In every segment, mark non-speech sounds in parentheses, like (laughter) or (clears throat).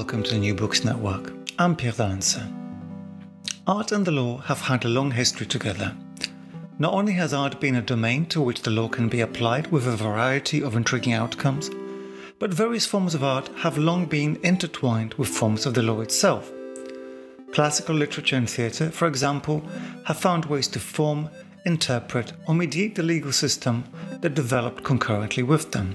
Welcome to the New Books Network. I'm Pierre Valensin. Art and the law have had a long history together. Not only has art been a domain to which the law can be applied with a variety of intriguing outcomes, but various forms of art have long been intertwined with forms of the law itself. Classical literature and theatre, for example, have found ways to form, interpret, or mediate the legal system that developed concurrently with them.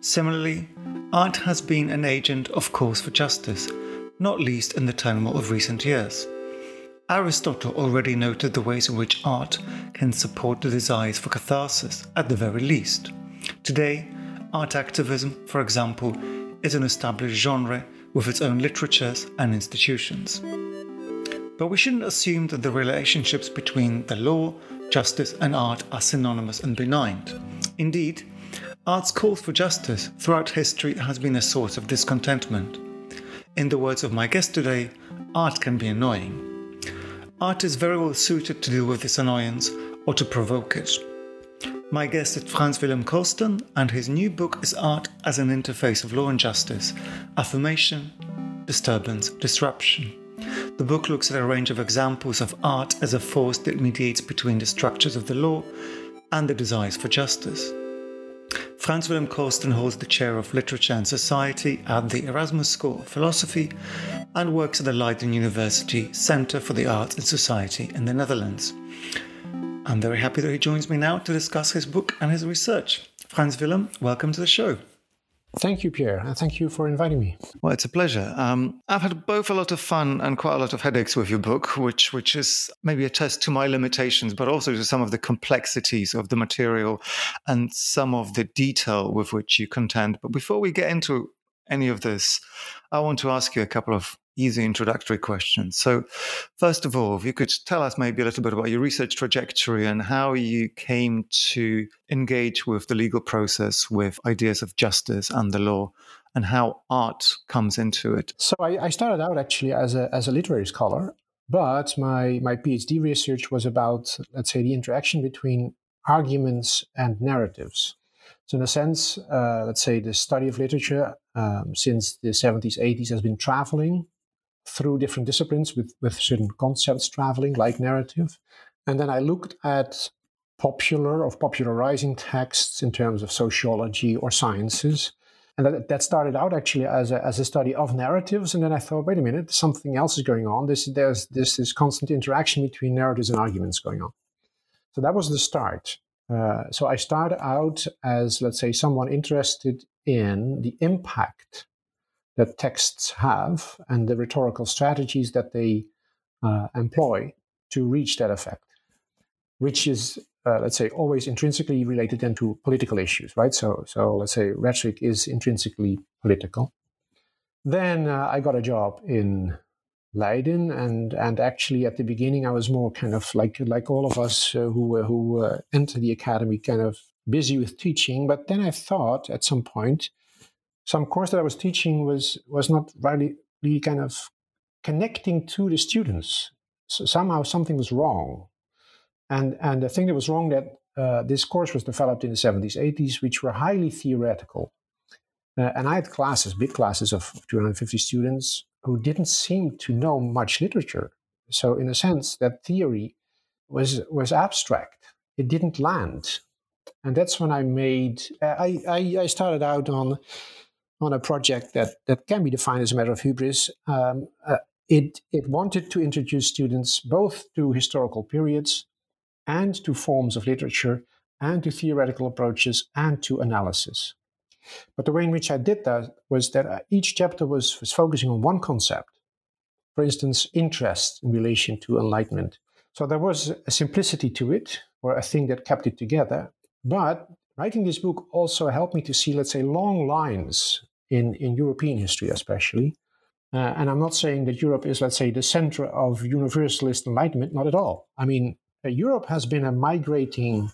Similarly, art has been an agent of cause for justice, not least in the turmoil of recent years. Aristotle already noted the ways in which art can support the desires for catharsis, at the very least. Today, art activism, for example, is an established genre with its own literatures and institutions. But we shouldn't assume that the relationships between the law, justice, and art are synonymous and benign. Indeed, art's call for justice throughout history has been a source of discontentment. In the words of my guest today, art can be annoying. Art is very well suited to deal with this annoyance or to provoke it. My guest is Frans Willem Korsten, and his new book is Art as an Interface of Law and Justice Affirmation, Disturbance, Disruption. The book looks at a range of examples of art as a force that mediates between the structures of the law and the desires for justice. Frans Willem Korsten holds the chair of Literature and Society at the Erasmus School of Philosophy and works at the Leiden University Center for the Arts and Society in the Netherlands. I'm very happy that he joins me now to discuss his book and his research. Frans Willem, welcome to the show. Thank you, Pierre, and thank you for inviting me. Well, it's a pleasure. Um, I've had both a lot of fun and quite a lot of headaches with your book, which which is maybe a test to my limitations, but also to some of the complexities of the material and some of the detail with which you contend. But before we get into any of this, I want to ask you a couple of easy introductory questions. So, first of all, if you could tell us maybe a little bit about your research trajectory and how you came to engage with the legal process with ideas of justice and the law and how art comes into it. So, I, I started out actually as a, as a literary scholar, but my, my PhD research was about, let's say, the interaction between arguments and narratives. So, in a sense, uh, let's say the study of literature um, since the 70s, 80s has been traveling through different disciplines with, with certain concepts traveling, like narrative. And then I looked at popular or popularizing texts in terms of sociology or sciences. And that, that started out actually as a, as a study of narratives. And then I thought, wait a minute, something else is going on. This, there's this, this constant interaction between narratives and arguments going on. So that was the start. Uh, so I started out as, let's say, someone interested in the impact that texts have and the rhetorical strategies that they uh, employ to reach that effect, which is, uh, let's say, always intrinsically related then to political issues, right? So, so let's say rhetoric is intrinsically political. Then uh, I got a job in Leiden, and and actually at the beginning I was more kind of like like all of us uh, who who enter the academy, kind of busy with teaching. But then I thought at some point some course that I was teaching was was not really, really kind of connecting to the students. So somehow something was wrong, and and the thing that was wrong that uh, this course was developed in the 70s, 80s, which were highly theoretical. Uh, and I had classes, big classes of 250 students who didn't seem to know much literature. So in a sense, that theory was was abstract it didn't land. And that's when I made, I, I, I started out on on a project that, that can be defined as a matter of hubris. Um, uh, it, it wanted to introduce students both to historical periods and to forms of literature and to theoretical approaches and to analysis. But the way in which I did that was that uh, each chapter was, was focusing on one concept. For instance, interest in relation to enlightenment. So there was a simplicity to it, or a thing that kept it together. But writing this book also helped me to see, let's say, long lines in, in European history, especially. Uh, and I'm not saying that Europe is, let's say, the center of universalist enlightenment, not at all. I mean, uh, Europe has been a migrating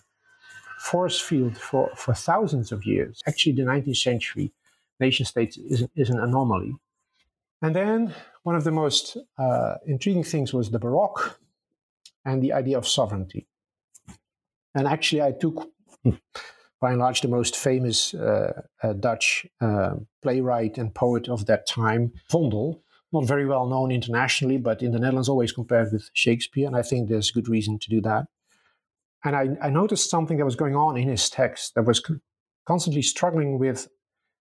force field for, for thousands of years. Actually, the 19th century nation states is, is an anomaly. And then one of the most uh, intriguing things was the Baroque and the idea of sovereignty. And actually, I took, by and large, the most famous uh, uh, Dutch uh, playwright and poet of that time, Vondel, not very well known internationally, but in the Netherlands, always compared with Shakespeare. And I think there's good reason to do that. And I, I noticed something that was going on in his text that was constantly struggling with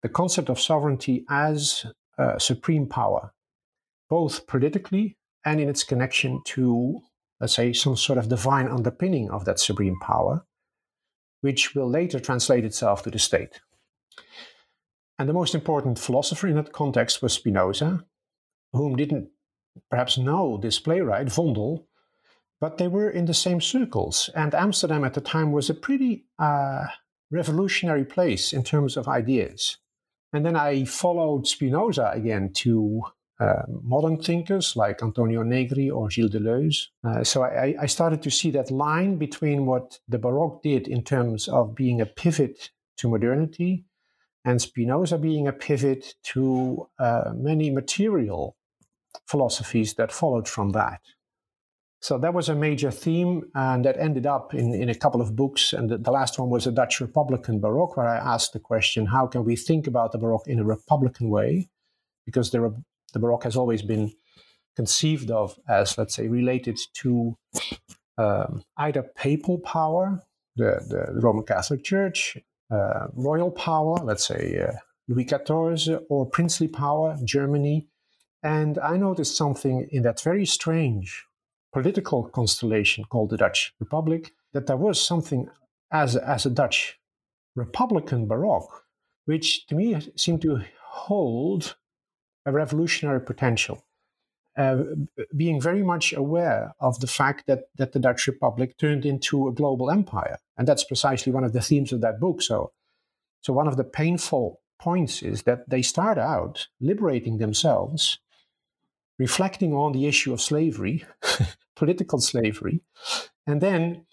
the concept of sovereignty as uh, supreme power, both politically and in its connection to, let's say, some sort of divine underpinning of that supreme power, which will later translate itself to the state. And the most important philosopher in that context was Spinoza, whom didn't perhaps know this playwright, Vondel, but they were in the same circles. And Amsterdam at the time was a pretty uh, revolutionary place in terms of ideas. And then I followed Spinoza again to uh, modern thinkers like Antonio Negri or Gilles Deleuze. Uh, so I, I, started to see that line between what the Baroque did in terms of being a pivot to modernity and Spinoza being a pivot to uh, many material philosophies that followed from that. So that was a major theme, and that ended up in, in a couple of books. And the, the last one was a Dutch Republican Baroque, where I asked the question how can we think about the Baroque in a Republican way? Because the, the Baroque has always been conceived of as, let's say, related to um, either papal power, the, the Roman Catholic Church, uh, royal power, let's say uh, Louis XIV, or princely power, Germany. And I noticed something in that very strange political constellation called the Dutch Republic, that there was something as, as a Dutch Republican Baroque, which to me seemed to hold a revolutionary potential. Uh, being very much aware of the fact that, that the Dutch Republic turned into a global empire. And that's precisely one of the themes of that book. So, so one of the painful points is that they start out liberating themselves, reflecting on the issue of slavery, (laughs) political slavery. And then,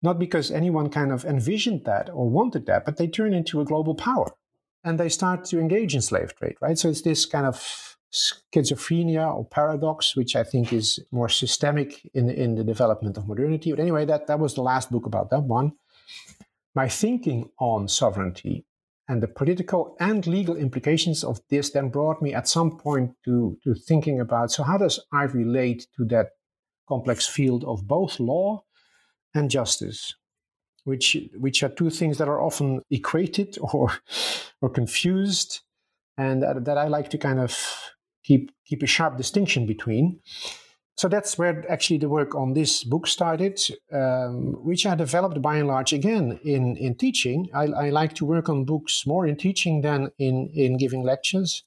not because anyone kind of envisioned that or wanted that, but they turn into a global power and they start to engage in slave trade, right? So it's this kind of schizophrenia or paradox, which I think is more systemic in, in the development of modernity. But anyway, that, that was the last book about that one. My thinking on sovereignty and the political and legal implications of this then brought me at some point to, to thinking about so how does I relate to that complex field of both law and justice, which, which are two things that are often equated (laughs) or, or confused, and that, that I like to kind of keep, keep a sharp distinction between. So that's where actually the work on this book started, um, which I developed by and large again in, in teaching. I, I, like to work on books more in teaching than in, in giving lectures.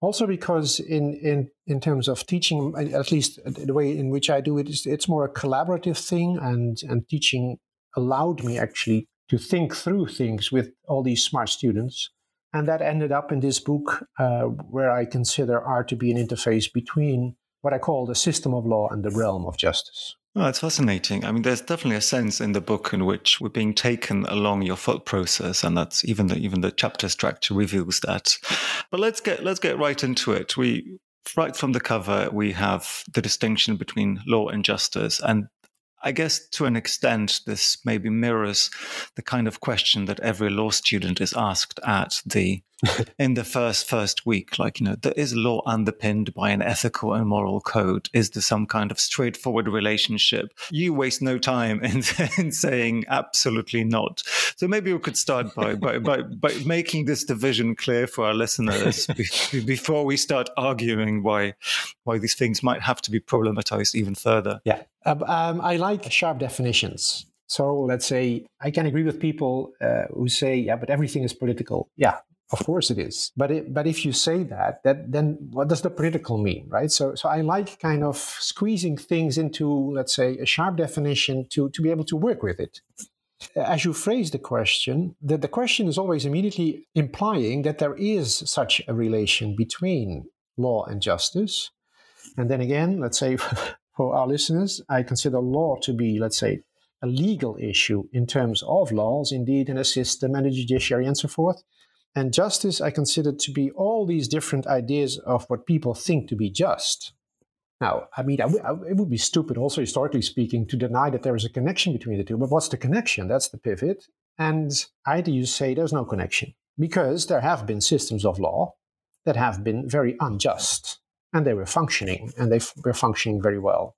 Also, because in, in, in terms of teaching, at least the way in which I do it, is it's more a collaborative thing, and, and teaching allowed me actually to think through things with all these smart students. And that ended up in this book, uh, where I consider art to be an interface between what I call the system of law and the realm of justice. Oh, it's fascinating. I mean, there's definitely a sense in the book in which we're being taken along your thought process, and that's even the even the chapter structure reveals that. But let's get let's get right into it. We right from the cover we have the distinction between law and justice, and I guess to an extent this maybe mirrors the kind of question that every law student is asked at the (laughs) in the first first week like you know there is law underpinned by an ethical and moral code. Is there some kind of straightforward relationship? You waste no time in, (laughs) in saying absolutely not. So maybe we could start by by, (laughs) by, by making this division clear for our listeners before we start arguing why why these things might have to be problematized even further. Yeah. Um, um, i like sharp definitions. So let's say I can agree with people uh, who say, yeah, but everything is political. Yeah, of course it is. But it, but if you say that, that then what does the political mean, right? So so I like kind of squeezing things into let's say a sharp definition to to be able to work with it. As you phrase the question, the, the question is always immediately implying that there is such a relation between law and justice. And then again, let's say (laughs) for our listeners, I consider law to be, let's say, a legal issue in terms of laws, indeed, in a system and a judiciary and so forth. And justice, I consider to be all these different ideas of what people think to be just. Now, I mean, it would be stupid, also historically speaking, to deny that there is a connection between the two. But what's the connection? That's the pivot. And either you say there's no connection, because there have been systems of law that have been very unjust, and they were functioning, and they were functioning very well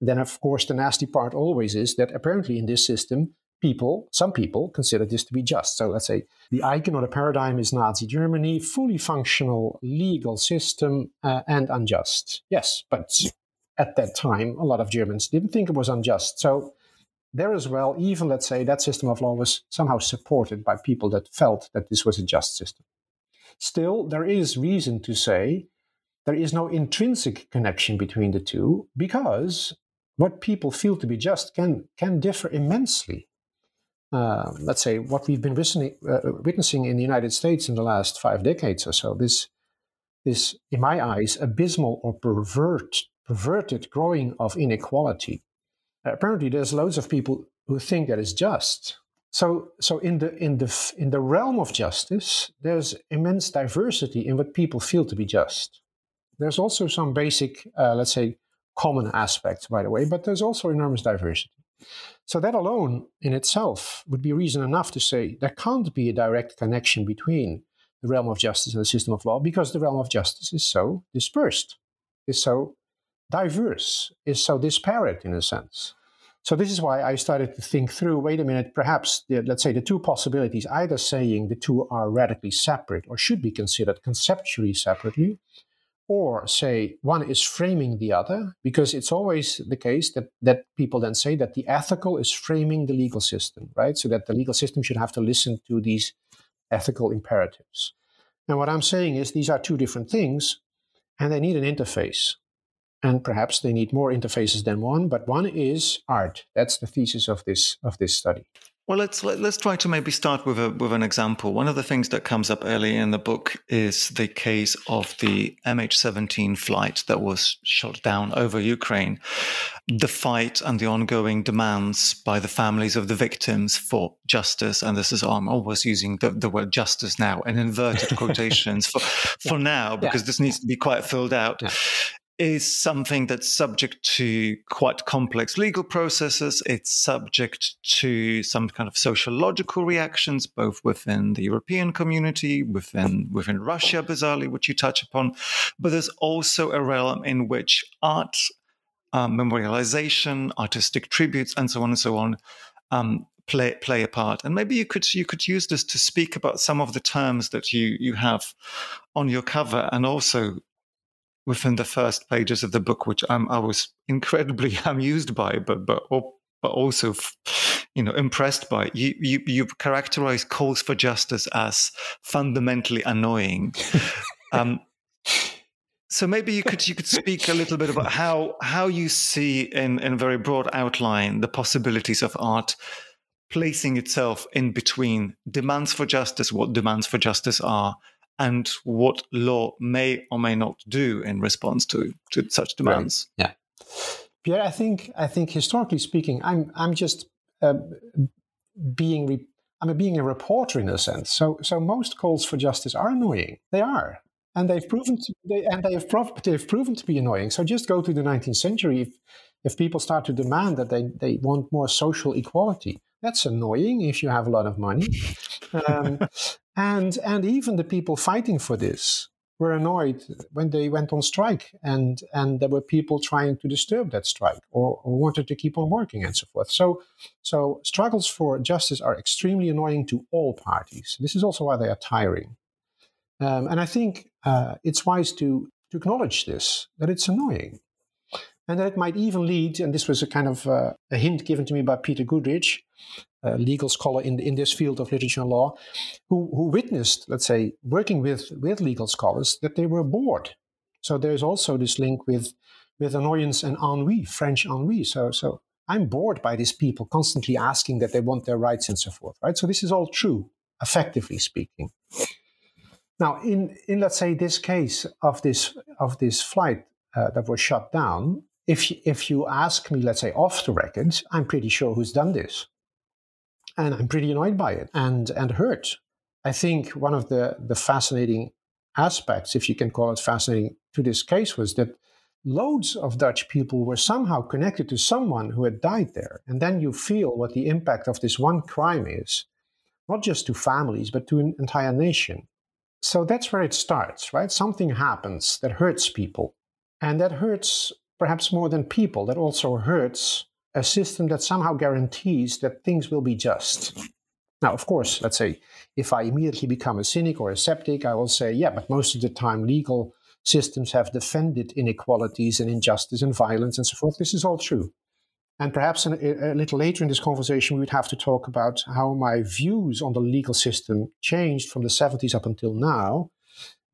then of course the nasty part always is that apparently in this system people some people consider this to be just. So let's say the icon or the paradigm is nazi germany fully functional legal system uh, and unjust. Yes but at that time a lot of germans didn't think it was unjust. So there as well even let's say that system of law was somehow supported by people that felt that this was a just system. Still there is reason to say there is no intrinsic connection between the two because what people feel to be just can can differ immensely. Uh, let's say what we've been uh, witnessing in the United States in the last five decades or so. This, this, in my eyes, abysmal or pervert, perverted growing of inequality. Uh, apparently, there's loads of people who think that is just. So, so in the in the in the realm of justice, there's immense diversity in what people feel to be just. There's also some basic, uh, let's say, common aspects, by the way, but there's also enormous diversity. So, that alone in itself would be reason enough to say there can't be a direct connection between the realm of justice and the system of law because the realm of justice is so dispersed, is so diverse, is so disparate in a sense. So, this is why I started to think through wait a minute, perhaps, the, let's say, the two possibilities either saying the two are radically separate or should be considered conceptually separately, or say one is framing the other because it's always the case that that people then say that the ethical is framing the legal system right? So that the legal system should have to listen to these ethical imperatives. And what i'm saying is these are two different things and they need an interface. And perhaps they need more interfaces than one but one is art. That's the thesis of this of this study well, let's let, us let us try to maybe start with a with an example. One of the things that comes up early in the book is the case of the MH17 flight that was shot down over Ukraine. The fight and the ongoing demands by the families of the victims for justice, and this is I'm always using the, the word justice now in inverted (laughs) quotations for for now because yeah. this needs to be quite filled out. Yeah is something that's subject to quite complex legal processes. It's subject to some kind of sociological reactions, both within the European community, within within Russia, bizarrely, which you touch upon. But there's also a realm in which art, um, memorialization, artistic tributes, and so on and so on. Um, play play a part and maybe you could you could use this to speak about some of the terms that you you have on your cover and also within the first pages of the book, which I'm, I was incredibly (laughs) amused by, but but but also, you know, impressed by. You you you characterize calls for justice as fundamentally annoying. (laughs) um, so maybe you could you could speak a little bit about how how you see in in very broad outline the possibilities of art placing itself in between demands for justice, what demands for justice are, and what law may or may not do in response to, to such demands. Right. Yeah. Pierre, I think I think historically speaking, I'm I'm just uh, being re- I'm being a reporter in a sense. So so most calls for justice are annoying. They are, and they've proven to they, and they have prov- they've proven to be annoying. So just go to the 19th century. If if people start to demand that they they want more social equality, that's annoying if you have a lot of money. (laughs) Um, And, and even the people fighting for this were annoyed when they went on strike and, and there were people trying to disturb that strike or, or wanted to keep on working and so forth. So, so struggles for justice are extremely annoying to all parties. This is also why they are tiring. Um, and I think uh, it's wise to, to acknowledge this, that it's annoying. And that it might even lead, and this was a kind of uh, a hint given to me by Peter Goodrich, a legal scholar in, in this field of literature and law, who, who witnessed, let's say, working with, with legal scholars, that they were bored. So there's also this link with, with annoyance and ennui, French ennui. So, so I'm bored by these people constantly asking that they want their rights and so forth, right? So this is all true, effectively speaking. Now, in, in let's say this case of this of this flight uh, that was shut down, if if you ask me, let's say off the record, I'm pretty sure who's done this and I'm pretty annoyed by it and and hurt. I think one of the the fascinating aspects, if you can call it fascinating, to this case was that loads of Dutch people were somehow connected to someone who had died there, and then you feel what the impact of this one crime is, not just to families but to an entire nation. So that's where it starts, right? Something happens that hurts people, and that hurts perhaps more than people. That also hurts a system that somehow guarantees that things will be just. Now, of course, let's say if I immediately become a cynic or a skeptic, I will say, yeah, but most of the time legal systems have defended inequalities and injustice and violence and so forth. This is all true. And perhaps a, a little later in this conversation, we would have to talk about how my views on the legal system changed from the 70s up until now,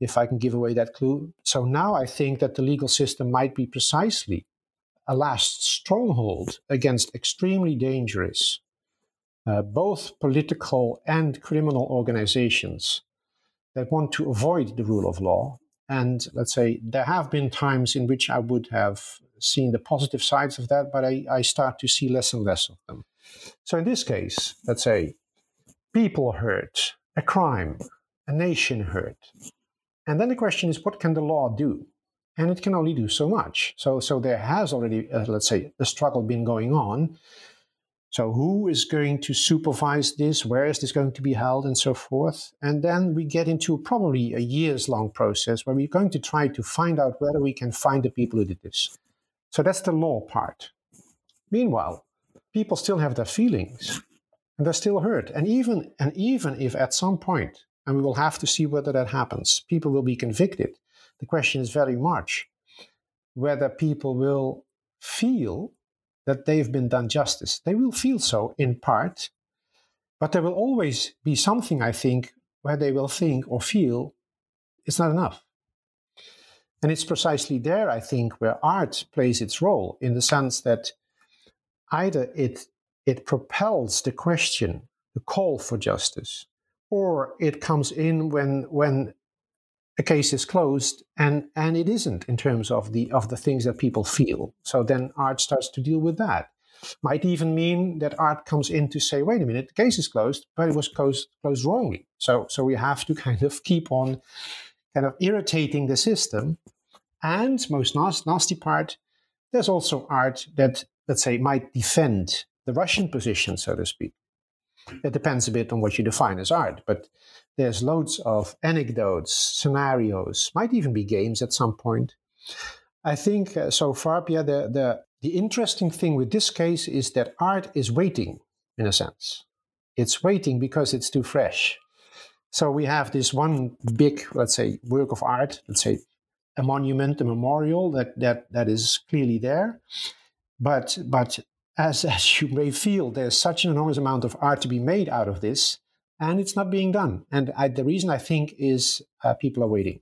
if I can give away that clue. So now I think that the legal system might be precisely a last stronghold against extremely dangerous, uh, both political and criminal organizations that want to avoid the rule of law. And let's say there have been times in which I would have seen the positive sides of that, but I, I start to see less and less of them. So in this case, let's say people hurt, a crime, a nation hurt. And then the question is, what can the law do? and it can only do so much. So, so there has already, uh, let's say, a struggle been going on. So, who is going to supervise this? Where is this going to be held, and so forth? And then we get into probably a years long process where we're going to try to find out whether we can find the people who did this. So, that's the law part. Meanwhile, people still have their feelings and they're still hurt. And even, and even if at some point, and we will have to see whether that happens, people will be convicted the question is very much whether people will feel that they've been done justice. They will feel so in part, but there will always be something, I think, where they will think or feel it's not enough. And it's precisely there, I think, where art plays its role in the sense that either it, it propels the question, the call for justice, or it comes in when, when a case is closed and and it isn't in terms of the of the things that people feel. So then art starts to deal with that. Might even mean that art comes in to say wait a minute the case is closed but it was closed closed wrongly. So so we have to (laughs) kind of keep on kind of irritating the system. And most nasty part there's also art that let's say might defend the russian position so to speak it depends a bit on what you define as art, but there's loads of anecdotes, scenarios, might even be games at some point. I think uh, so far, Pierre, the, the, the interesting thing with this case is that art is waiting, in a sense. It's waiting because it's too fresh. So we have this one big, let's say, work of art, let's say a monument, a memorial that, that, that is clearly there. But, but as, (laughs) as you may feel, there's such an enormous amount of art to be made out of this, and it's not being done. And I, the reason I think is uh, people are waiting.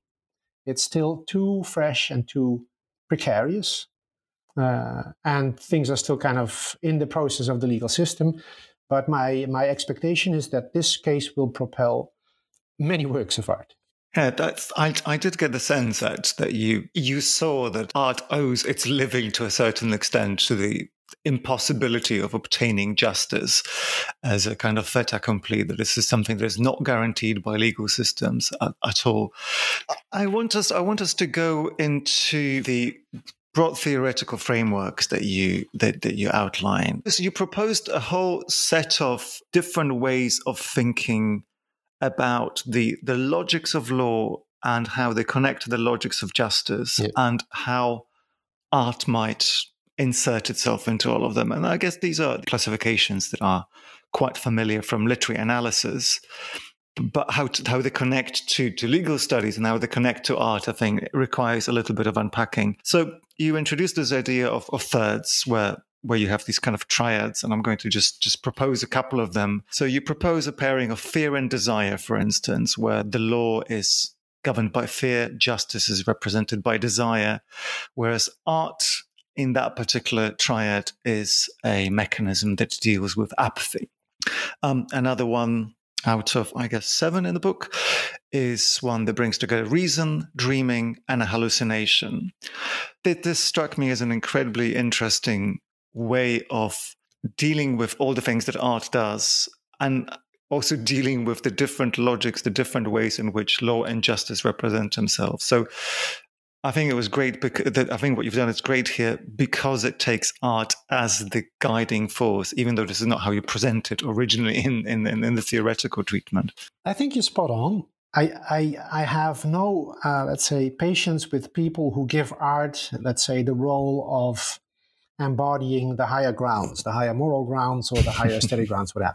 It's still too fresh and too precarious, uh, and things are still kind of in the process of the legal system. But my my expectation is that this case will propel many (laughs) works of art. Yeah, that's, I, I did get the sense that, that you you saw that art owes its living to a certain extent to the impossibility of obtaining justice as a kind of fait accompli, that this is something that is not guaranteed by legal systems at, at all. I want us I want us to go into the broad theoretical frameworks that you that, that you outline. So you proposed a whole set of different ways of thinking about the the logics of law and how they connect to the logics of justice yeah. and how art might insert itself into all of them. And I guess these are classifications that are quite familiar from literary analysis. But how to, how they connect to, to legal studies and how they connect to art, I think, requires a little bit of unpacking. So you introduced this idea of, of thirds, where where you have these kind of triads, and I'm going to just just propose a couple of them. So you propose a pairing of fear and desire, for instance, where the law is governed by fear, justice is represented by desire, whereas art in that particular triad is a mechanism that deals with apathy. Um, another one out of, I guess, seven in the book is one that brings together reason, dreaming, and a hallucination. This struck me as an incredibly interesting way of dealing with all the things that art does and also dealing with the different logics, the different ways in which law and justice represent themselves. So I think it was great because I think what you've done is great here because it takes art as the guiding force, even though this is not how you present it originally in, in, in the theoretical treatment. I think you're spot on. I, I, I have no, uh, let's say, patience with people who give art, let's say, the role of embodying the higher grounds, the higher moral grounds or the higher aesthetic (laughs) grounds, what have.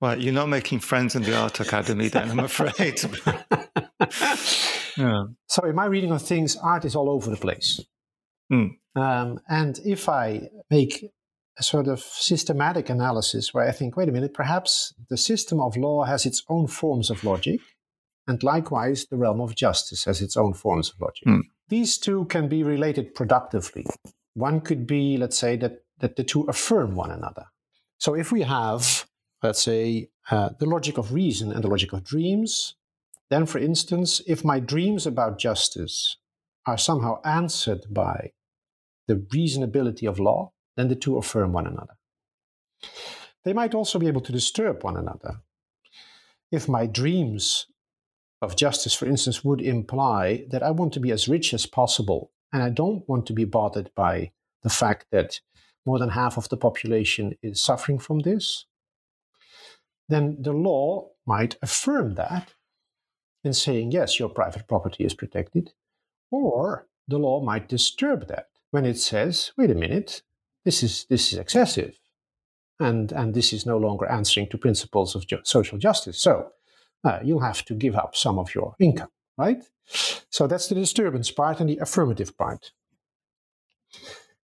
Well, you're not making friends in the art academy then, I'm afraid. (laughs) yeah. So in my reading of things, art is all over the place. Mm. Um, and if I make a sort of systematic analysis where I think, wait a minute, perhaps the system of law has its own forms of logic, and likewise the realm of justice has its own forms of logic. Mm. These two can be related productively. One could be, let's say, that, that the two affirm one another. So if we have, let's say, uh, the logic of reason and the logic of dreams, then, for instance, if my dreams about justice are somehow answered by the reasonability of law, then the two affirm one another. They might also be able to disturb one another. If my dreams of justice, for instance, would imply that I want to be as rich as possible and I don't want to be bothered by the fact that more than half of the population is suffering from this, then the law might affirm that in saying, yes, your private property is protected. Or the law might disturb that when it says, wait a minute, this is, this is excessive. And, and this is no longer answering to principles of ju- social justice. So uh, you'll have to give up some of your income, right? So that's the disturbance part and the affirmative part.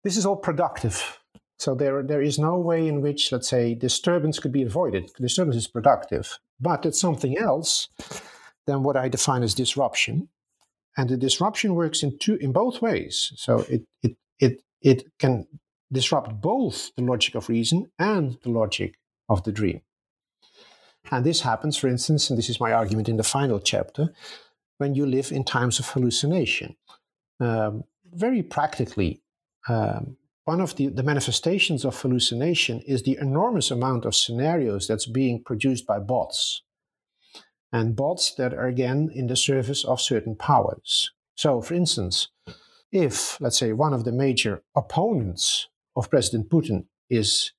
This is all productive. So there, there is no way in which, let's say, disturbance could be avoided. Disturbance is productive, but it's something else than what I define as disruption. And the disruption works in two in both ways. So it it it it can disrupt both the logic of reason and the logic of the dream. And this happens, for instance, and this is my argument in the final chapter, when you live in times of hallucination. Um, very practically, um, one of the, the manifestations of hallucination is the enormous amount of scenarios that's being produced by bots. And bots that are again in the service of certain powers. So, for instance, if, let's say, one of the major opponents of President Putin is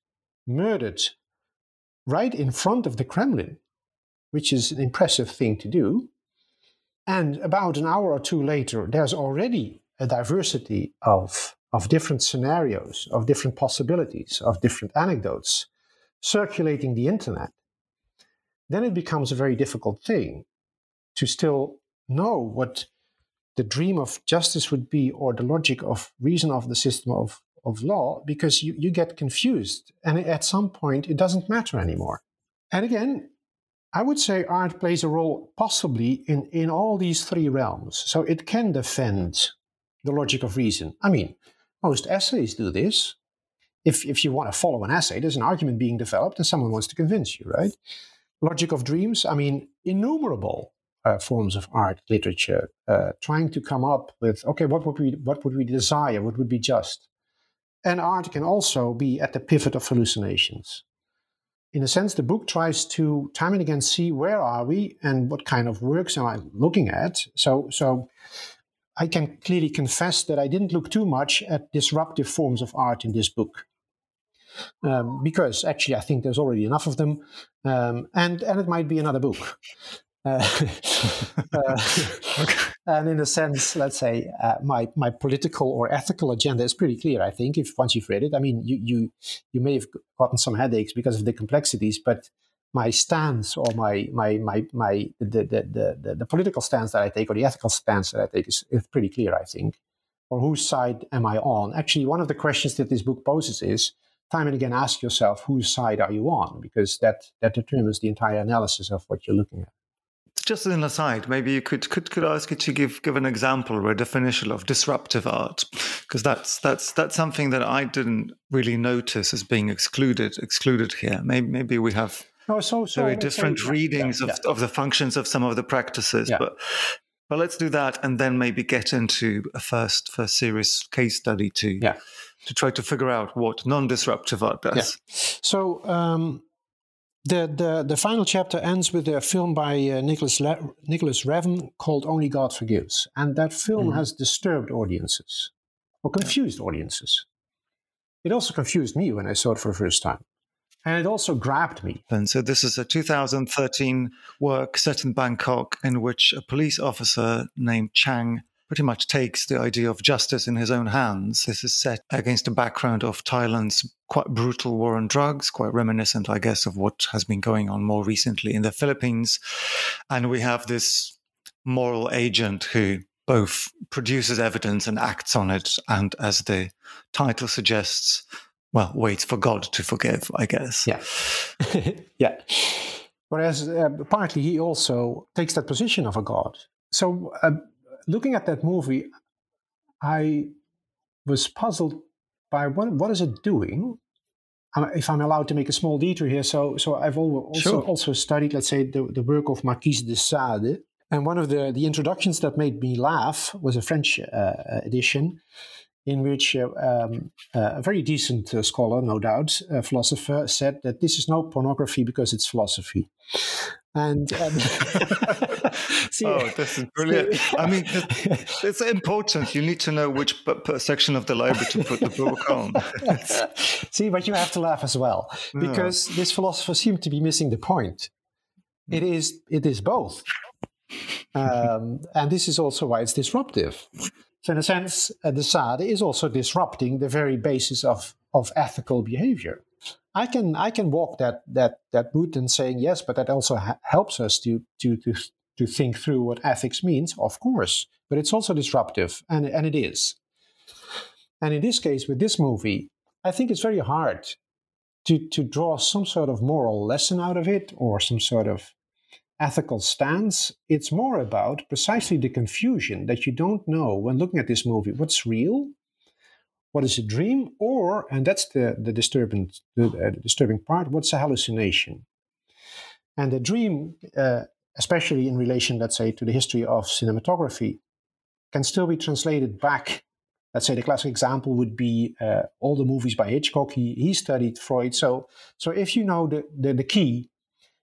murdered right in front of the Kremlin, which is an impressive thing to do, and about an hour or two later, there's already a diversity of, of different scenarios, of different possibilities, of different anecdotes circulating the internet, then it becomes a very difficult thing to still know what the dream of justice would be or the logic of reason of the system of, of law because you, you get confused. And at some point, it doesn't matter anymore. And again, I would say art plays a role possibly in, in all these three realms. So it can defend the logic of reason. I mean, most essays do this. If, if you want to follow an essay, there's an argument being developed and someone wants to convince you, right? Logic of dreams, I mean, innumerable uh, forms of art, literature, uh, trying to come up with, okay, what would, we, what would we desire? What would be just? And art can also be at the pivot of hallucinations in a sense, the book tries to time and again see where are we and what kind of works am I looking at. So, so I can clearly confess that I didn't look too much at disruptive forms of art in this book. Um, because actually, I think there's already enough of them, um, and and it might be another book. Uh, (laughs) uh, and in a sense, let's say uh, my my political or ethical agenda is pretty clear. I think if once you've read it, I mean, you you you may have gotten some headaches because of the complexities, but my stance or my my my my the the the, the political stance that I take or the ethical stance that I take is, is pretty clear. I think. Or whose side am I on? Actually, one of the questions that this book poses is time and again ask yourself whose side are you on because that that determines the entire analysis of what you're looking at just as an aside, maybe you could could could ask you to give give an example or a definition of disruptive art, because that's that's that's something that I didn't really notice as being excluded excluded here. Maybe maybe we have no, so, so very different say, readings yeah, yeah. Of, of the functions of some of the practices, yeah. but but let's do that and then maybe get into a first first serious case study to yeah. to try to figure out what non-disruptive art does. So. Um, the, the, the final chapter ends with a film by uh, Nicholas, Le- Nicolas Refn called Only God Forgives. And that film mm-hmm. has disturbed audiences or confused audiences. It also confused me when I saw it for the first time. And it also grabbed me. And so, this is a 2013 work set in Bangkok in which a police officer named Chang pretty much takes the idea of justice in his own hands. This is set against a background of Thailand's quite brutal war on drugs, quite reminiscent, I guess, of what has been going on more recently in the Philippines. And we have this moral agent who both produces evidence and acts on it, and as the title suggests, well, waits for God to forgive, I guess. Yeah. (laughs) yeah. Whereas uh, partly he also takes that position of a God. So, uh, looking at that movie, I was puzzled by what what is it doing. If I'm allowed to make a small detour here, so so I've also sure. also studied, let's say, the, the work of Marquis de Sade, and one of the the introductions that made me laugh was a French uh, edition, in which uh, um, uh, a very decent uh, scholar, no doubt, a philosopher, said that this is no pornography because it's philosophy. And um, (laughs) (laughs) see, oh, this is brilliant. I mean, (laughs) it's important. You need to know which p- p- section of the library to put the book on. (laughs) see, but you have to laugh as well because this philosopher seemed to be missing the point. It is, it is both. Um, and this is also why it's disruptive. So, in a sense, uh, de Sade is also disrupting the very basis of, of ethical behavior. I can I can walk that that that route and saying yes, but that also ha- helps us to to to to think through what ethics means, of course. But it's also disruptive, and and it is. And in this case, with this movie, I think it's very hard to to draw some sort of moral lesson out of it or some sort of ethical stance. It's more about precisely the confusion that you don't know when looking at this movie what's real, what is a dream, or, and that's the, the, disturbing, the, uh, the disturbing part, what's a hallucination. And the dream, uh, especially in relation, let's say, to the history of cinematography, can still be translated back. Let's say the classic example would be uh, all the movies by Hitchcock. He, he studied Freud. So, so if you know the, the, the key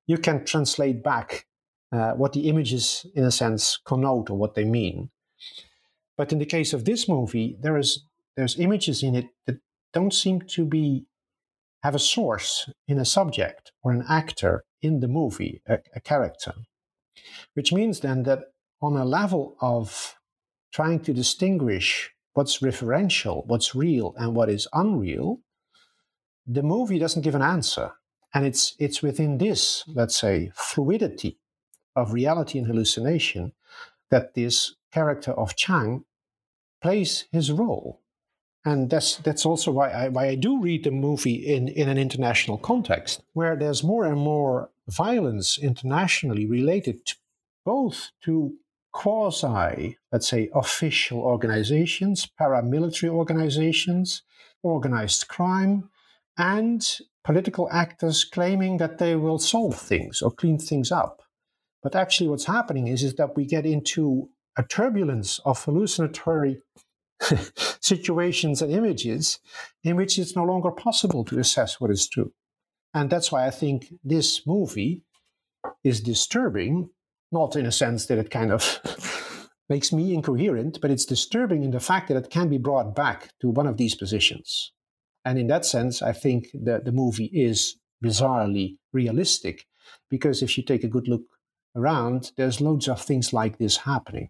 you can translate back uh, what the images, in a sense, connote or what they mean. But in the case of this movie, there is there's images in it that don't seem to be have a source in a subject or an actor in the movie, a, a character. Which means then that on a level of trying to distinguish what's referential, what's real, and what is unreal, the movie doesn't give an answer. And it's, it's within this, let's say, fluidity of reality and hallucination that this character of Chang plays his role. And that's, that's also why I, why I do read the movie in, in an international context, where there's more and more violence internationally related both to quasi, let's say, official organizations, paramilitary organizations, organized crime, and political actors claiming that they will solve things or clean things up. But actually, what's happening is, is that we get into a turbulence of hallucinatory (laughs) situations and images in which it's no longer possible to assess what is true. And that's why I think this movie is disturbing, not in a sense that it kind of (laughs) makes me incoherent, but it's disturbing in the fact that it can be brought back to one of these positions. And in that sense, I think that the movie is bizarrely realistic because if you take a good look around, there's loads of things like this happening.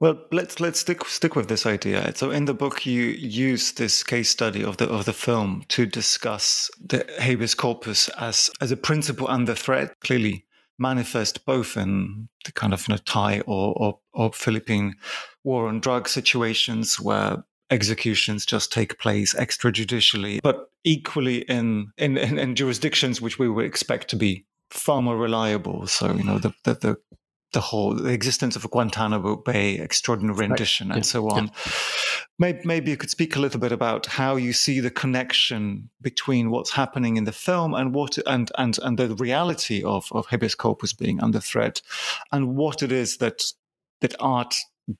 Well, let's let's stick stick with this idea. So, in the book, you use this case study of the of the film to discuss the habeas corpus as as a principle and the threat. Clearly, manifest both in the kind of you know Thai or or, or Philippine war on drug situations where executions just take place extrajudicially, but equally in, in, in, in jurisdictions which we would expect to be far more reliable. So, you know, the, the, the the whole the existence of a Guantanamo Bay extraordinary rendition right. and yeah. so on. Yeah. Maybe, maybe you could speak a little bit about how you see the connection between what's happening in the film and what and and and the reality of of habeas corpus being under threat, and what it is that that art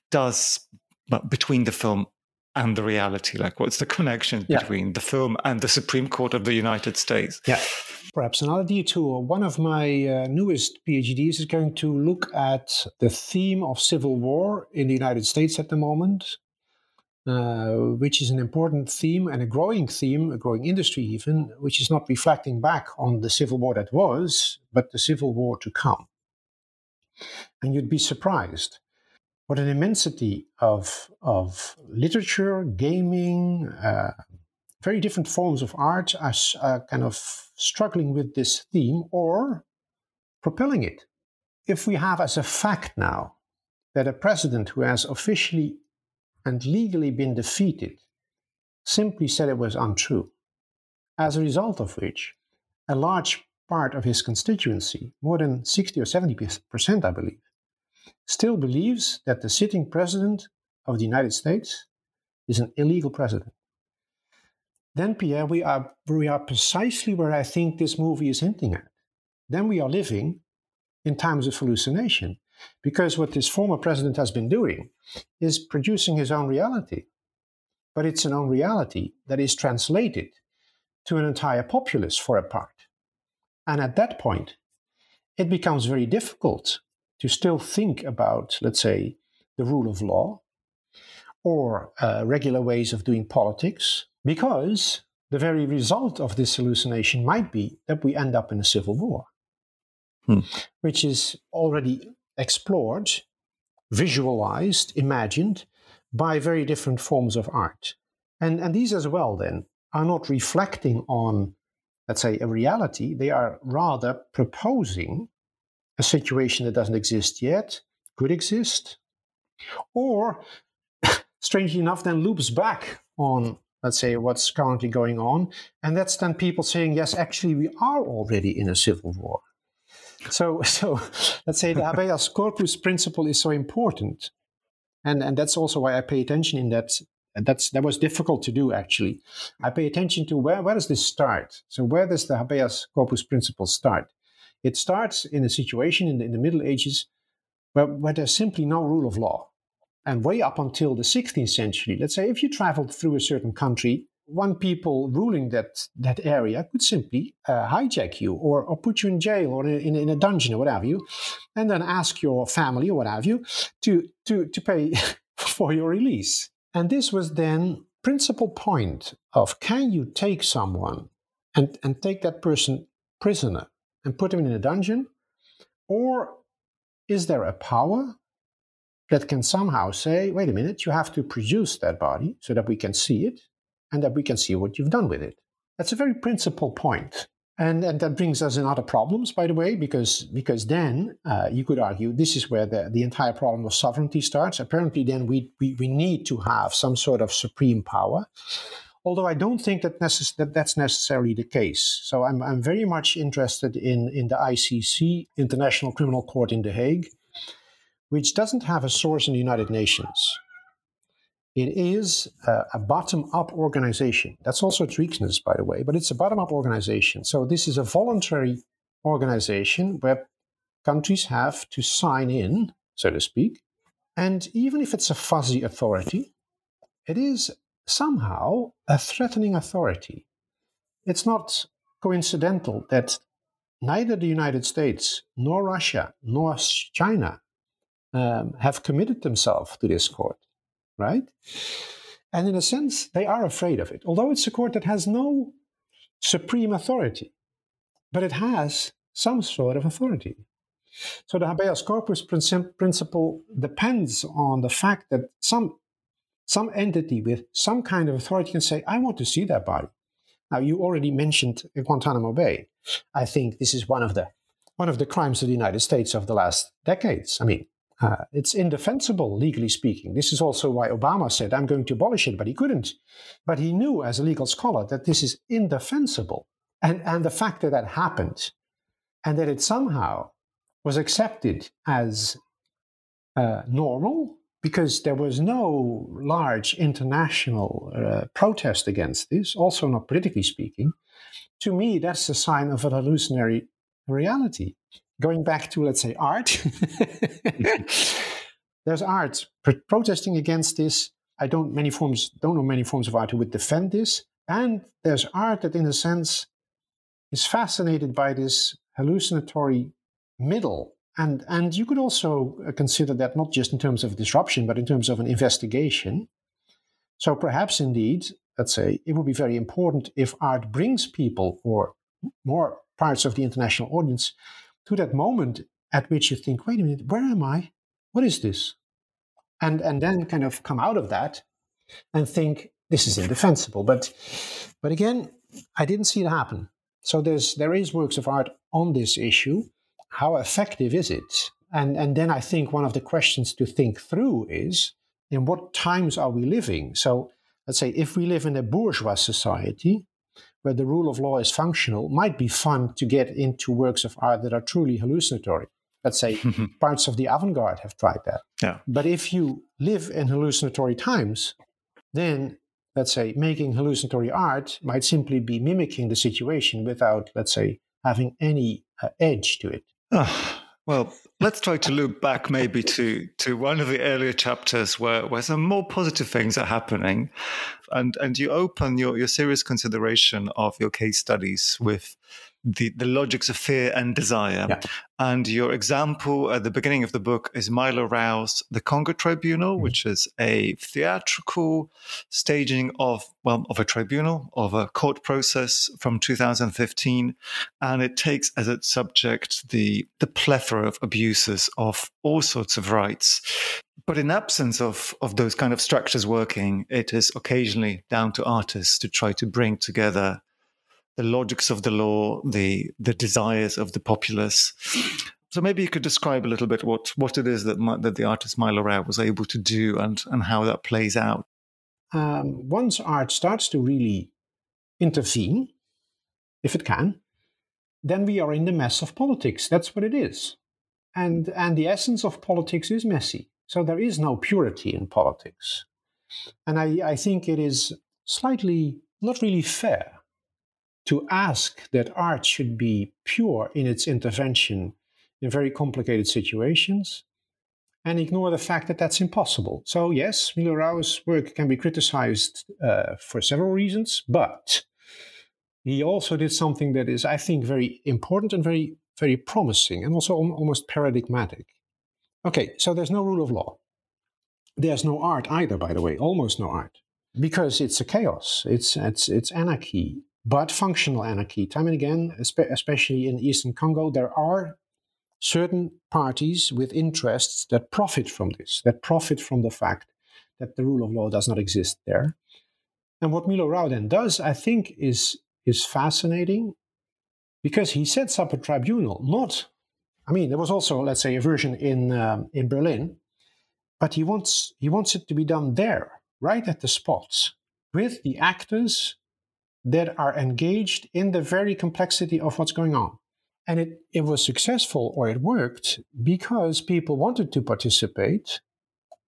does between the film and the reality. Like, what's the connection yeah. between the film and the Supreme Court of the United States? Yeah. Perhaps another detour. One of my uh, newest PhDs is going to look at the theme of civil war in the United States at the moment, uh, which is an important theme and a growing theme, a growing industry even, which is not reflecting back on the civil war that was, but the civil war to come. And you'd be surprised what an immensity of, of literature, gaming, uh, very different forms of art are uh, kind of struggling with this theme or propelling it. If we have as a fact now that a president who has officially and legally been defeated simply said it was untrue, as a result of which a large part of his constituency, more than 60 or 70 percent, I believe, still believes that the sitting president of the United States is an illegal president. Then Pierre, we are we are precisely where I think this movie is hinting at. Then we are living in times of hallucination, because what this former president has been doing is producing his own reality, but it's an own reality that is translated to an entire populace for a part, and at that point, it becomes very difficult to still think about, let's say, the rule of law or uh, regular ways of doing politics because the very result of this hallucination might be that we end up in a civil war, hmm. which is already explored, visualized, imagined by very different forms of art. And, and these as well, then, are not reflecting on, let's say, a reality. They are rather proposing a situation that doesn't exist yet, could exist, or, strangely enough, then loops back on let's say, what's currently going on. And that's then people saying, yes, actually, we are already in a civil war. So, (laughs) so let's say the (laughs) habeas corpus principle is so important. And, and that's also why I pay attention in that. And that's, that was difficult to do, actually. I pay attention to where, where does this start? So where does the habeas corpus principle start? It starts in a situation in the, in the Middle Ages where, where there's simply no rule of law and way up until the 16th century, let's say if you traveled through a certain country, one people ruling that, that area could simply uh, hijack you or, or put you in jail or in, in a dungeon or what have you, and then ask your family or what have you to, to, to pay (laughs) for your release. And this was then principal point of can you take someone and, and take that person prisoner and put him in a dungeon? Or is there a power that can somehow say, wait a minute, you have to produce that body so that we can see it and that we can see what you've done with it. That's a very principal point. And, and that brings us in other problems, by the way, because, because then uh, you could argue this is where the, the entire problem of sovereignty starts. Apparently, then we, we, we need to have some sort of supreme power. Although I don't think that, necess- that that's necessarily the case. So I'm, I'm very much interested in, in the ICC, International Criminal Court in The Hague, which doesn't have a source in the United Nations. It is a, a bottom up organization. That's also its weakness, by the way, but it's a bottom up organization. So this is a voluntary organization where countries have to sign in, so to speak. And even if it's a fuzzy authority, it is somehow a threatening authority. It's not coincidental that neither the United States, nor Russia, nor China um, have committed themselves to this court, right? And in a sense, they are afraid of it, although it's a court that has no supreme authority, but it has some sort of authority. So the habeas corpus principle depends on the fact that some some entity with some kind of authority can say, I want to see that body. Now, you already mentioned Guantanamo Bay. I think this is one of the one of the crimes of the United States of the last decades. I mean, uh, it's indefensible, legally speaking. This is also why Obama said, I'm going to abolish it, but he couldn't. But he knew, as a legal scholar, that this is indefensible. And, and the fact that that happened and that it somehow was accepted as uh, normal because there was no large international uh, protest against this, also not politically speaking, to me, that's a sign of a hallucinatory reality. Going back to, let's say, art, (laughs) there's art protesting against this. I don't many forms don't know many forms of art who would defend this, and there's art that, in a sense, is fascinated by this hallucinatory middle and, and you could also uh, consider that not just in terms of disruption, but in terms of an investigation. So perhaps indeed, let's say, it would be very important if art brings people or more parts of the international audience to that moment at which you think, wait a minute, where am I? What is this? And, and then kind of come out of that and think, this is indefensible. But, but again, I didn't see it happen. So there's, there is works of art on this issue how effective is it? And, and then I think one of the questions to think through is in what times are we living? So let's say if we live in a bourgeois society where the rule of law is functional, might be fun to get into works of art that are truly hallucinatory. Let's say (laughs) parts of the avant-garde have tried that. Yeah. But if you live in hallucinatory times, then let's say making hallucinatory art might simply be mimicking the situation without, let's say, having any uh, edge to it. Oh, well, let's try to loop back maybe to to one of the earlier chapters where, where some more positive things are happening. And and you open your, your serious consideration of your case studies with the, the logics of fear and desire. Yeah. And your example at the beginning of the book is Milo Rau's The Congo Tribunal, mm-hmm. which is a theatrical staging of, well, of a tribunal, of a court process from 2015. And it takes as its subject the, the plethora of abuses of all sorts of rights. But in absence of, of those kind of structures working, it is occasionally down to artists to try to bring together the logics of the law, the the desires of the populace. So maybe you could describe a little bit what what it is that that the artist Milo Rau was able to do and and how that plays out. Um, once art starts to really intervene, if it can, then we are in the mess of politics. That's what it is, and and the essence of politics is messy. So there is no purity in politics, and I I think it is slightly not really fair to ask that art should be pure in its intervention in very complicated situations and ignore the fact that that's impossible. So, yes, Milo Rau's work can be criticized uh, for several reasons, but he also did something that is, I think, very important and very, very promising and also almost paradigmatic. Okay, so there's no rule of law. There's no art either, by the way, almost no art, because it's a chaos, it's, it's, it's anarchy, but functional anarchy. Time and again, especially in Eastern Congo, there are certain parties with interests that profit from this, that profit from the fact that the rule of law does not exist there. And what Milo Rau then does, I think, is, is fascinating because he sets up a tribunal, not, I mean, there was also, let's say, a version in, um, in Berlin, but he wants, he wants it to be done there, right at the spots, with the actors that are engaged in the very complexity of what's going on. And it, it was successful or it worked because people wanted to participate,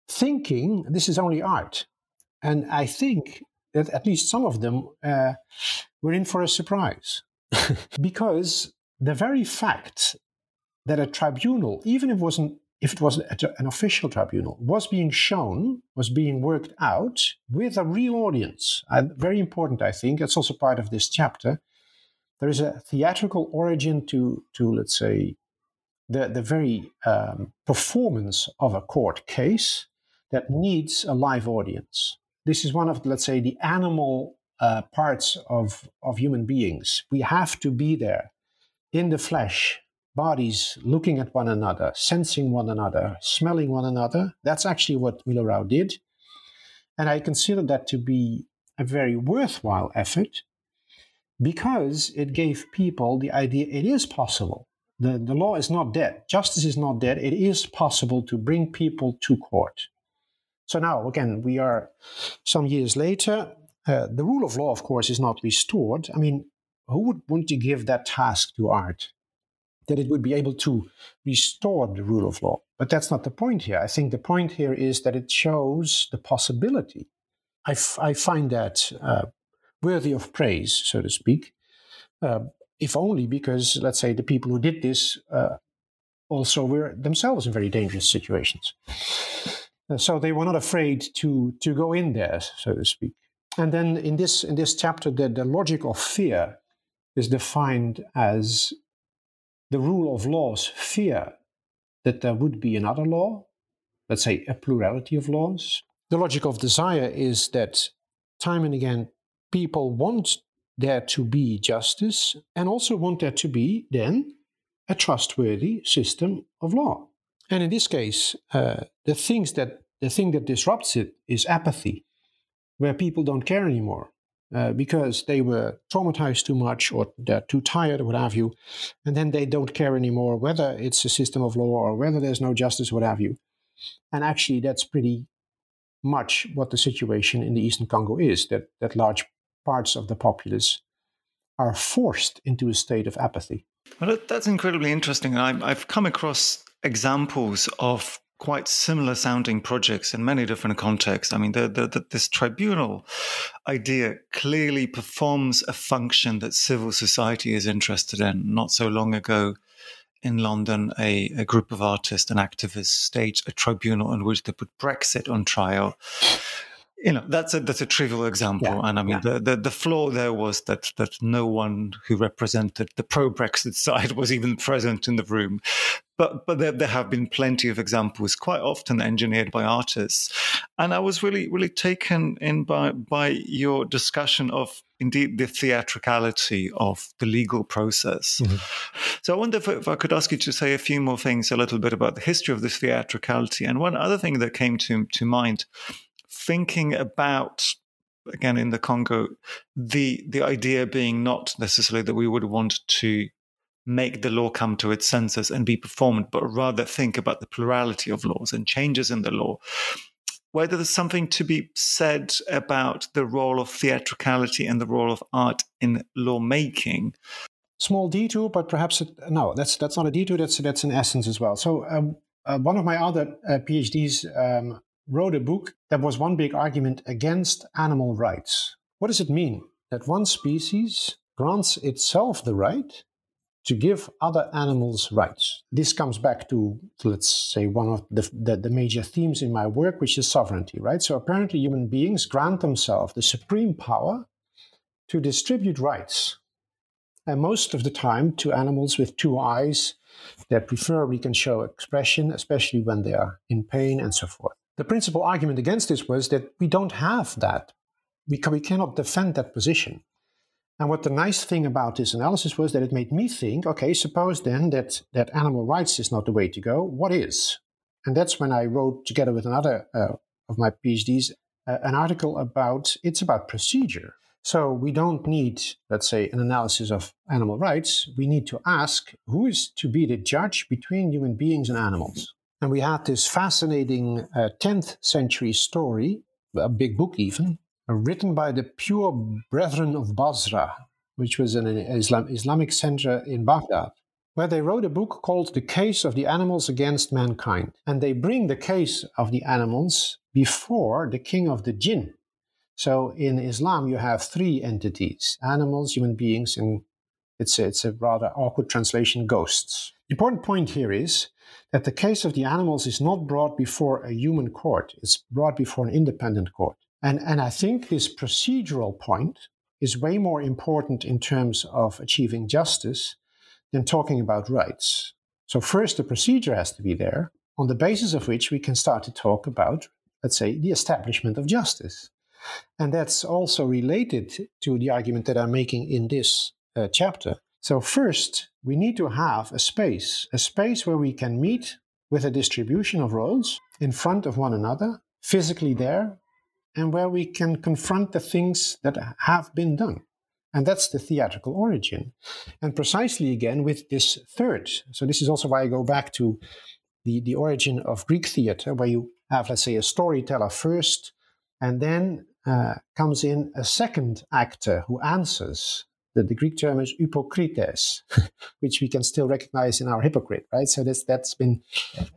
thinking this is only art. And I think that at least some of them uh, were in for a surprise (laughs) because the very fact that a tribunal, even if it wasn't if it was an official tribunal, was being shown, was being worked out with a real audience. Uh, very important, I think. It's also part of this chapter. There is a theatrical origin to, to let's say, the, the very um, performance of a court case that needs a live audience. This is one of, let's say, the animal uh, parts of, of human beings. We have to be there in the flesh, bodies looking at one another, sensing one another, smelling one another. That's actually what Milo Rau did. And I consider that to be a very worthwhile effort because it gave people the idea it is possible. The, the law is not dead, justice is not dead. It is possible to bring people to court. So now, again, we are some years later. Uh, the rule of law, of course, is not restored. I mean, who would want to give that task to art? That it would be able to restore the rule of law. But that's not the point here. I think the point here is that it shows the possibility. I, f- I find that uh, worthy of praise, so to speak, uh, if only because, let's say, the people who did this uh, also were themselves in very dangerous situations. Uh, so they were not afraid to to go in there, so to speak. And then in this in this chapter, the, the logic of fear is defined as the rule of laws fear that there would be another law, let's say a plurality of laws. The logic of desire is that time and again people want there to be justice and also want there to be then a trustworthy system of law. And in this case, uh, the things that the thing that disrupts it is apathy, where people don't care anymore uh, because they were traumatized too much or they're too tired or what have you, and then they don't care anymore whether it's a system of law or whether there's no justice, what have you. And actually, that's pretty much what the situation in the Eastern Congo is. That that large parts of the populace are forced into a state of apathy. Well, that's incredibly interesting. And I've come across examples of quite similar sounding projects in many different contexts. I mean, the, the, the, this tribunal idea clearly performs a function that civil society is interested in. Not so long ago, in London, a, a group of artists and activists staged a tribunal in which they put Brexit on trial you know that's a that's a trivial example yeah, and i mean yeah. the, the the flaw there was that that no one who represented the pro brexit (laughs) side was even present in the room but but there, there have been plenty of examples quite often engineered by artists and i was really really taken in by by your discussion of indeed the theatricality of the legal process mm-hmm. so i wonder if, if i could ask you to say a few more things a little bit about the history of this theatricality and one other thing that came to to mind thinking about again in the Congo, the the idea being not necessarily that we would want to make the law come to its senses and be performed, but rather think about the plurality of laws and changes in the law. Whether there's something to be said about the role of theatricality and the role of art in lawmaking. Small detour, but perhaps it, no, that's that's not a detour. That's that's an essence as well. So um, uh, one of my other uh, PhDs um, wrote a book that was one big argument against animal rights. What does it mean? That one species grants itself the right to give other animals rights. This comes back to, let's say, one of the, the, the, major themes in my work, which is sovereignty, right? So apparently, human beings grant themselves the supreme power to distribute rights. And most of the time, to animals with two eyes that preferably can show expression, especially when they are in pain and so forth. The principal argument against this was that we don't have that. We, can, we cannot defend that position. And what the nice thing about this analysis was that it made me think okay, suppose then that, that animal rights is not the way to go. What is? And that's when I wrote, together with another uh, of my PhDs, uh, an article about it's about procedure. So we don't need, let's say, an analysis of animal rights. We need to ask who is to be the judge between human beings and animals. And we had this fascinating uh, 10th century story, a big book even, written by the Pure Brethren of Basra, which was an Islam, Islamic center in Baghdad, where they wrote a book called The Case of the Animals Against Mankind. And they bring the case of the animals before the king of the jinn. So in Islam, you have three entities animals, human beings, and it's a, it's a rather awkward translation ghosts. The important point here is that the case of the animals is not brought before a human court, it's brought before an independent court. And, and I think this procedural point is way more important in terms of achieving justice than talking about rights. So, first, the procedure has to be there, on the basis of which we can start to talk about, let's say, the establishment of justice. And that's also related to the argument that I'm making in this uh, chapter. So, first, we need to have a space, a space where we can meet with a distribution of roles in front of one another, physically there, and where we can confront the things that have been done. And that's the theatrical origin. And precisely again with this third. So, this is also why I go back to the, the origin of Greek theater, where you have, let's say, a storyteller first, and then uh, comes in a second actor who answers. The, the Greek term is hypokrites, (laughs) which we can still recognize in our hypocrite, right? So this, that's been,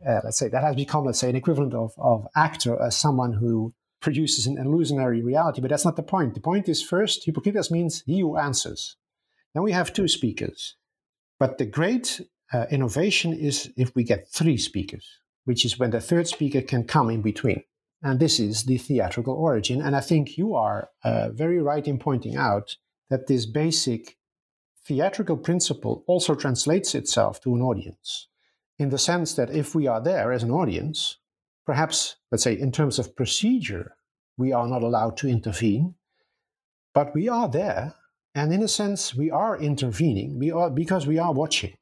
uh, let's say, that has become, let's say, an equivalent of, of actor as someone who produces an illusionary reality, but that's not the point. The point is first, hypokrites means he who answers. Then we have two speakers. But the great uh, innovation is if we get three speakers, which is when the third speaker can come in between. And this is the theatrical origin. And I think you are uh, very right in pointing out that this basic theatrical principle also translates itself to an audience in the sense that if we are there as an audience, perhaps, let's say, in terms of procedure, we are not allowed to intervene, but we are there. And in a sense, we are intervening we are, because we are watching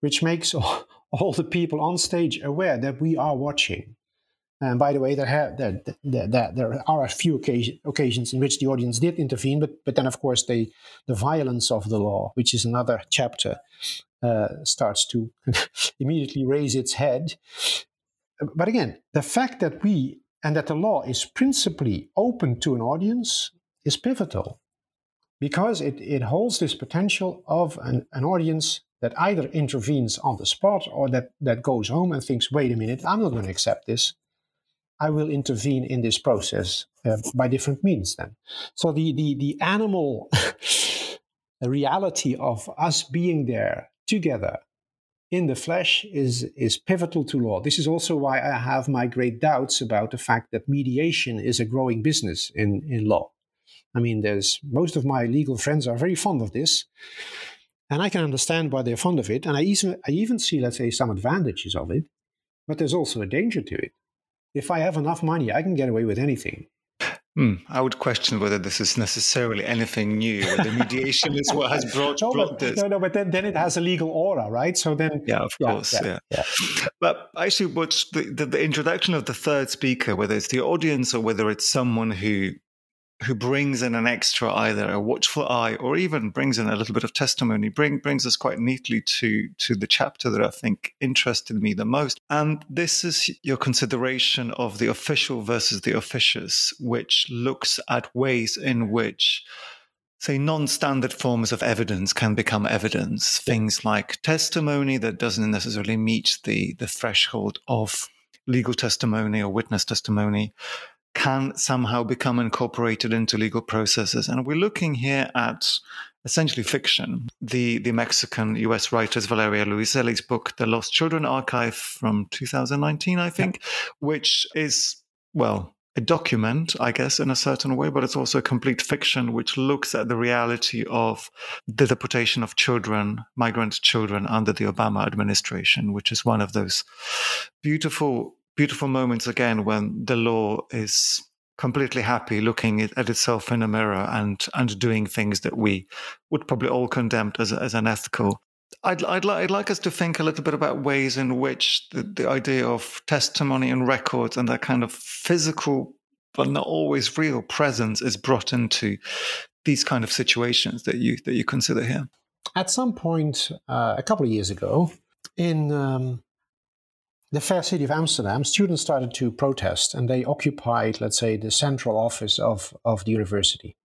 which makes all, (laughs) all the people on stage aware that we are watching. And by the way, there, have, there, there, there are a few occasion, occasions in which the audience did intervene, but, but then, of course, they, the violence of the law, which is another chapter, uh, starts to (laughs) immediately raise its head. But again, the fact that we and that the law is principally open to an audience is pivotal because it, it holds this potential of an, an audience that either intervenes on the spot or that, that goes home and thinks, wait a minute, I'm not going to accept this. I will intervene in this process uh, by different means then. So the, the, the animal (laughs) reality of us being there together in the flesh is, is pivotal to law. This is also why I have my great doubts about the fact that mediation is a growing business in, in law. I mean, there's most of my legal friends are very fond of this. And I can understand why they're fond of it. And I even, I even see, let's say, some advantages of it. But there's also a danger to it. If I have enough money, I can get away with anything. Hmm. I would question whether this is necessarily anything new. Whether mediation is what has (laughs) brought, no, brought but, this. No, no, but then, then it has a legal aura, right? So then, yeah, of yeah, course, yeah, yeah. yeah. But actually, what's the, the, the introduction of the third speaker, whether it's the audience or whether it's someone who who brings in an extra either a watchful eye or even brings in a little bit of testimony bring, brings us quite neatly to to the chapter that I think interested me the most. And this is your consideration of the official versus the officious which looks at ways in which say non-standard forms of evidence can become evidence. Things like testimony that doesn't necessarily meet the the threshold of legal testimony or witness testimony can somehow become incorporated into legal processes. And we're looking here at essentially fiction. The the Mexican US writer Valeria Luiselli's book, The Lost Children Archive from 2019, I think, yeah. which is, well, a document, I guess, in a certain way, but it's also a complete fiction, which looks at the reality of the deportation of children, migrant children under the Obama administration, which is one of those beautiful beautiful moments again when the law is completely happy looking at itself in a mirror and and doing things that we would probably all condemn as, as unethical. I'd, I'd, li- I'd like us to think a little bit about ways in which the, the idea of testimony and records and that kind of physical but not always real presence is brought into these kind of situations that you that you consider here. At some point, uh, a couple of years ago, in um, the fair city of Amsterdam, students started to protest and they occupied, let's say, the central office of, of the university.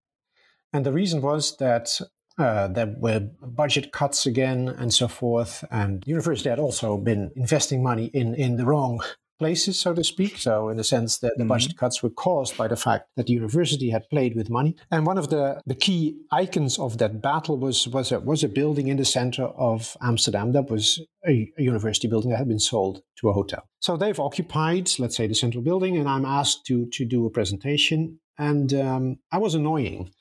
And the reason was that uh, there were budget cuts again and so forth. And the university had also been investing money in, in the wrong places, so to speak. So, in a sense, that the mm-hmm. budget cuts were caused by the fact that the university had played with money. And one of the, the key icons of that battle was was a, was a building in the center of Amsterdam that was a, a university building that had been sold to a hotel. So they've occupied, let's say, the central building, and I'm asked to to do a presentation and um, I was annoying.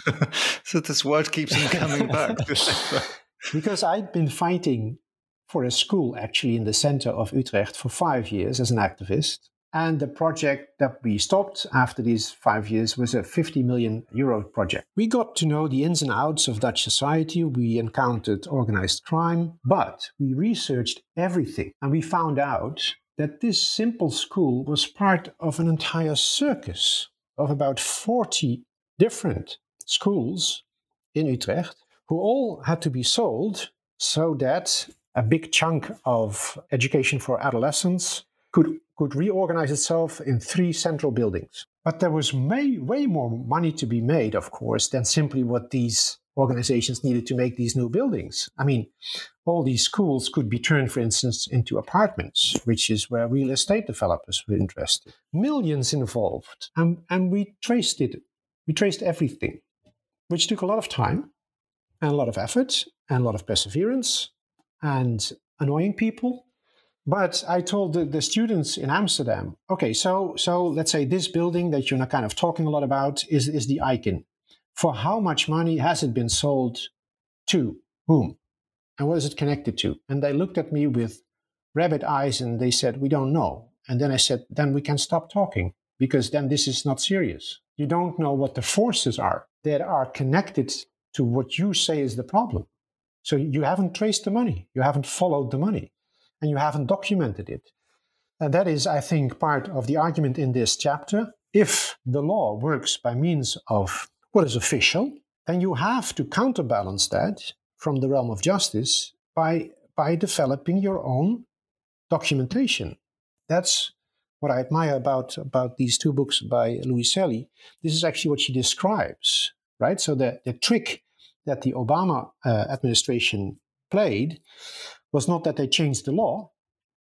(laughs) so this word keeps on coming back. (laughs) (laughs) because I'd been fighting for a school actually in the center of Utrecht for five years as an activist. And the project that we stopped after these five years was a 50 million euro project. We got to know the ins and outs of Dutch society. We encountered organized crime, but we researched everything and we found out that this simple school was part of an entire circus of about 40 different schools in Utrecht who all had to be sold so that a big chunk of education for adolescents could, could reorganize itself in three central buildings. But there was way, way more money to be made, of course, than simply what these organizations needed to make these new buildings. I mean, all these schools could be turned, for instance, into apartments, which is where real estate developers were interested. Millions involved. And, and we traced it. We traced everything, which took a lot of time and a lot of effort and a lot of perseverance and annoying people. But I told the, the students in Amsterdam, okay, so so let's say this building that you're not kind of talking a lot about is, is the icon. For how much money has it been sold to whom? And what is it connected to? And they looked at me with rabbit eyes and they said, We don't know. And then I said, Then we can stop talking because then this is not serious. You don't know what the forces are that are connected to what you say is the problem. So you haven't traced the money, you haven't followed the money, and you haven't documented it. And that is, I think, part of the argument in this chapter. If the law works by means of what is official, then you have to counterbalance that from the realm of justice by, by developing your own documentation. That's what I admire about, about these two books by Luiselli. This is actually what she describes, right? So the, the trick that the Obama uh, administration played was not that they changed the law,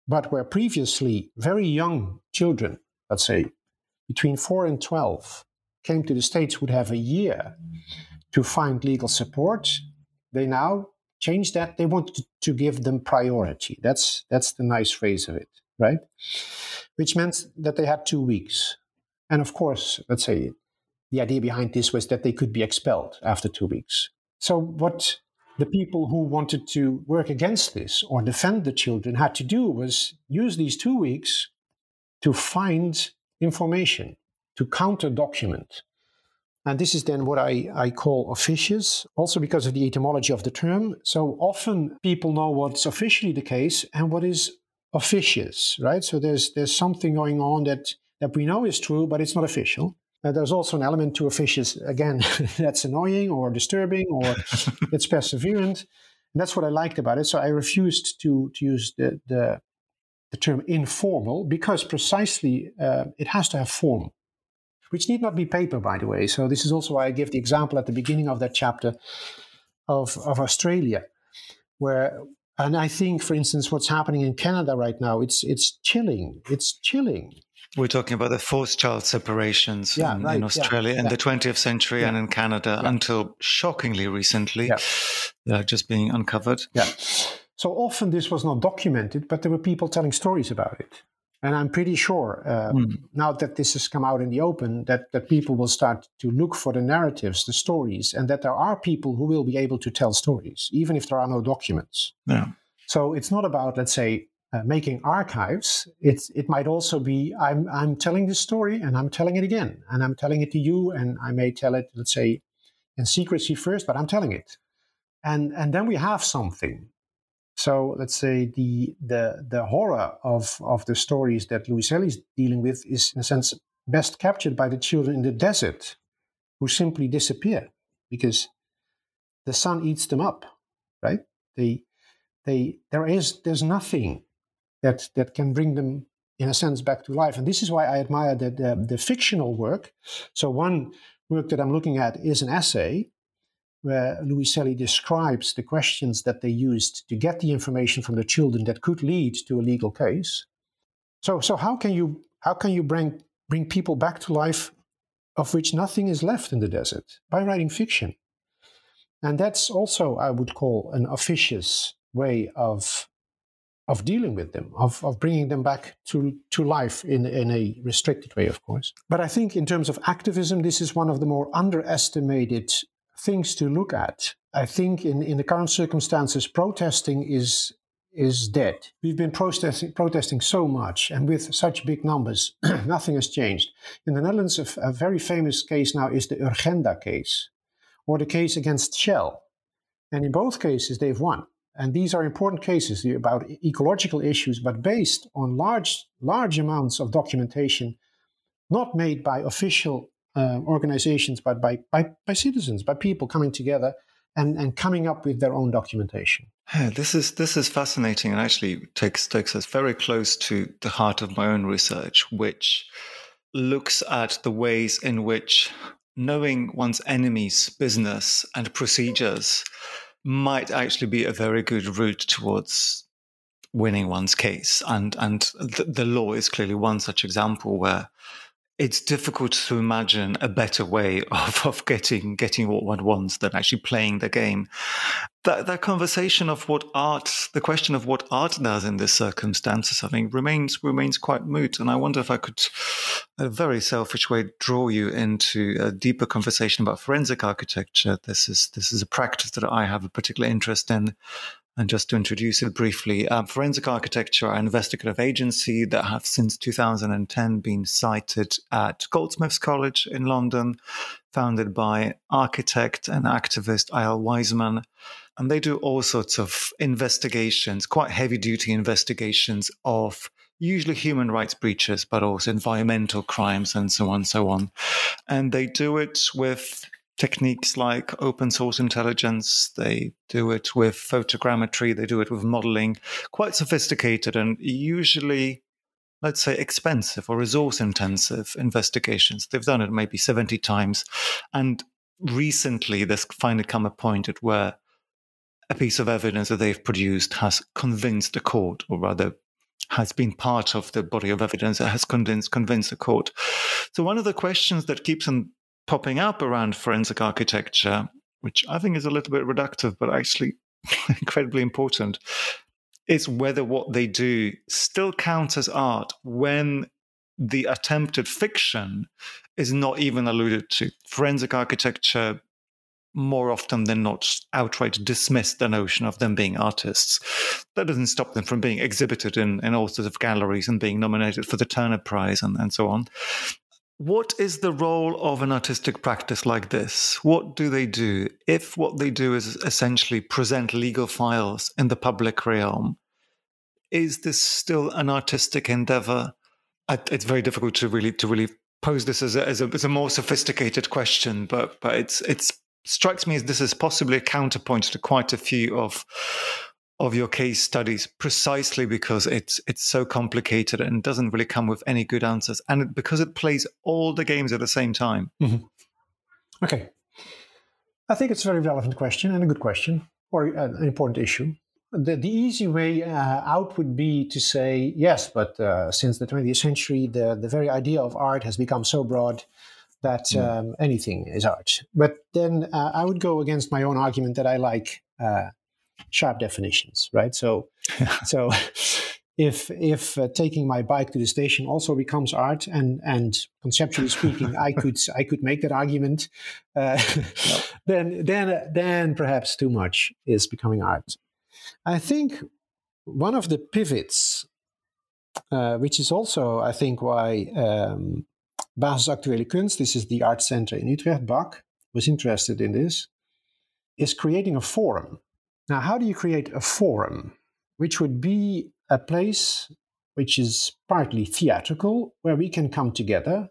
but where previously very young children, let's say between 4 and 12, came to the States would have a year to find legal support they now changed that. They wanted to give them priority. That's that's the nice phrase of it, right? Which meant that they had two weeks. And of course, let's say the idea behind this was that they could be expelled after two weeks. So what the people who wanted to work against this or defend the children had to do was use these two weeks to find information, to counter document, and this is then what I, I call officious, also because of the etymology of the term. So often people know what's officially the case and what is officious, right? So there's there's something going on that that we know is true, but it's not official. Uh, there's also an element to officious, again, (laughs) that's annoying or disturbing or (laughs) it's perseverant. And that's what I liked about it. So I refused to to use the the, the term informal because precisely uh, it has to have form which need not be paper, by the way. So this is also why I give the example at the beginning of that chapter of, of Australia, where and I think, for instance, what's happening in Canada right now, it's it's chilling. It's chilling. We're talking about the forced child separations yeah, in, right, in, Australia yeah, in yeah. the 20th century and in Canada until shockingly recently, yeah. just being uncovered. Yeah. So often this was not documented, but there were people telling stories about it. And I'm pretty sure uh, mm. now that this has come out in the open, that, that people will start to look for the narratives, the stories, and that there are people who will be able to tell stories, even if there are no documents. Yeah. So it's not about, let's say, uh, making archives. It's, it might also be I'm, I'm telling this story and I'm telling it again, and I'm telling it to you, and I may tell it, let's say, in secrecy first, but I'm telling it. And, and then we have something. So let's say the the the horror of of the stories that Luiselli is dealing with is in a sense best captured by the children in the desert, who simply disappear because the sun eats them up. Right? They they there is there's nothing that that can bring them in a sense back to life, and this is why I admire the, the, uh, the fictional work. So one work that I'm looking at is an essay where Luiselli describes the questions that they used to get the information from the children that could lead to a legal case. So, so how can you how can you bring bring people back to life of which nothing is left in the desert by writing fiction? And that's also, I would call, an officious way of of dealing with them, of, of bringing them back to, to life in, in a restricted way, of course. But I think in terms of activism, this is one of the more underestimated things to look at. I think in, in the current circumstances, protesting is is dead. We've been protesting, protesting so much and with such big numbers, (clears throat) nothing has changed. In the Netherlands, a, a very famous case now is the Urgenda case, or the case against Shell. And in both cases, they've won. And these are important cases about ecological issues, but based on large, large amounts of documentation, not made by official uh, organizations, but by, by, by citizens, by people coming together and, and coming up with their own documentation. Yeah, this is this is fascinating and actually takes takes us very close to the heart of my own research, which looks at the ways in which knowing one's enemy's business and procedures might actually be a very good route towards winning one's case. And and the, the law is clearly one such example where it's difficult to imagine a better way (laughs) of, of getting getting what one wants than actually playing the game. That that conversation of what art, the question of what art does in this circumstances, I think remains remains quite moot. And I wonder if I could, a very selfish way, draw you into a deeper conversation about forensic architecture. This is this is a practice that I have a particular interest in. And just to introduce it briefly, um, Forensic Architecture, an investigative agency that have since 2010 been sited at Goldsmiths College in London, founded by architect and activist Eyal Weizman. And they do all sorts of investigations, quite heavy duty investigations of usually human rights breaches, but also environmental crimes and so on and so on. And they do it with techniques like open source intelligence. They do it with photogrammetry. They do it with modeling, quite sophisticated and usually, let's say, expensive or resource intensive investigations. They've done it maybe 70 times. And recently, there's finally come a point at where a piece of evidence that they've produced has convinced a court, or rather, has been part of the body of evidence that has convinced convinced the court. So one of the questions that keeps on popping up around forensic architecture, which I think is a little bit reductive, but actually (laughs) incredibly important, is whether what they do still counts as art when the attempted fiction is not even alluded to. Forensic architecture, more often than not, outright dismiss the notion of them being artists. That doesn't stop them from being exhibited in, in all sorts of galleries and being nominated for the Turner Prize and, and so on. What is the role of an artistic practice like this? What do they do? If what they do is essentially present legal files in the public realm, is this still an artistic endeavor? It's very difficult to really to really pose this as a, as a, as a more sophisticated question, but but it's it's strikes me as this is possibly a counterpoint to quite a few of of your case studies precisely because it's it's so complicated and doesn't really come with any good answers. And because it plays all the games at the same time. Mm-hmm. okay. I think it's a very relevant question and a good question or an important issue. The, the easy way uh, out would be to say yes but uh, since the 20th century the, the very idea of art has become so broad that mm. um, anything is art. But then uh, i would go against my own argument that i like uh, sharp definitions, right? So, (laughs) so if if uh, taking my bike to the station also becomes art, and and conceptually speaking, I (laughs) could I could make that argument, uh, (laughs) then then then perhaps too much is becoming art. I think one of the pivots, uh, which is also I think why um, Basis Actuele Kunst, this is the art center in Utrecht, BAK, was interested in this, is creating a forum now, how do you create a forum, which would be a place which is partly theatrical, where we can come together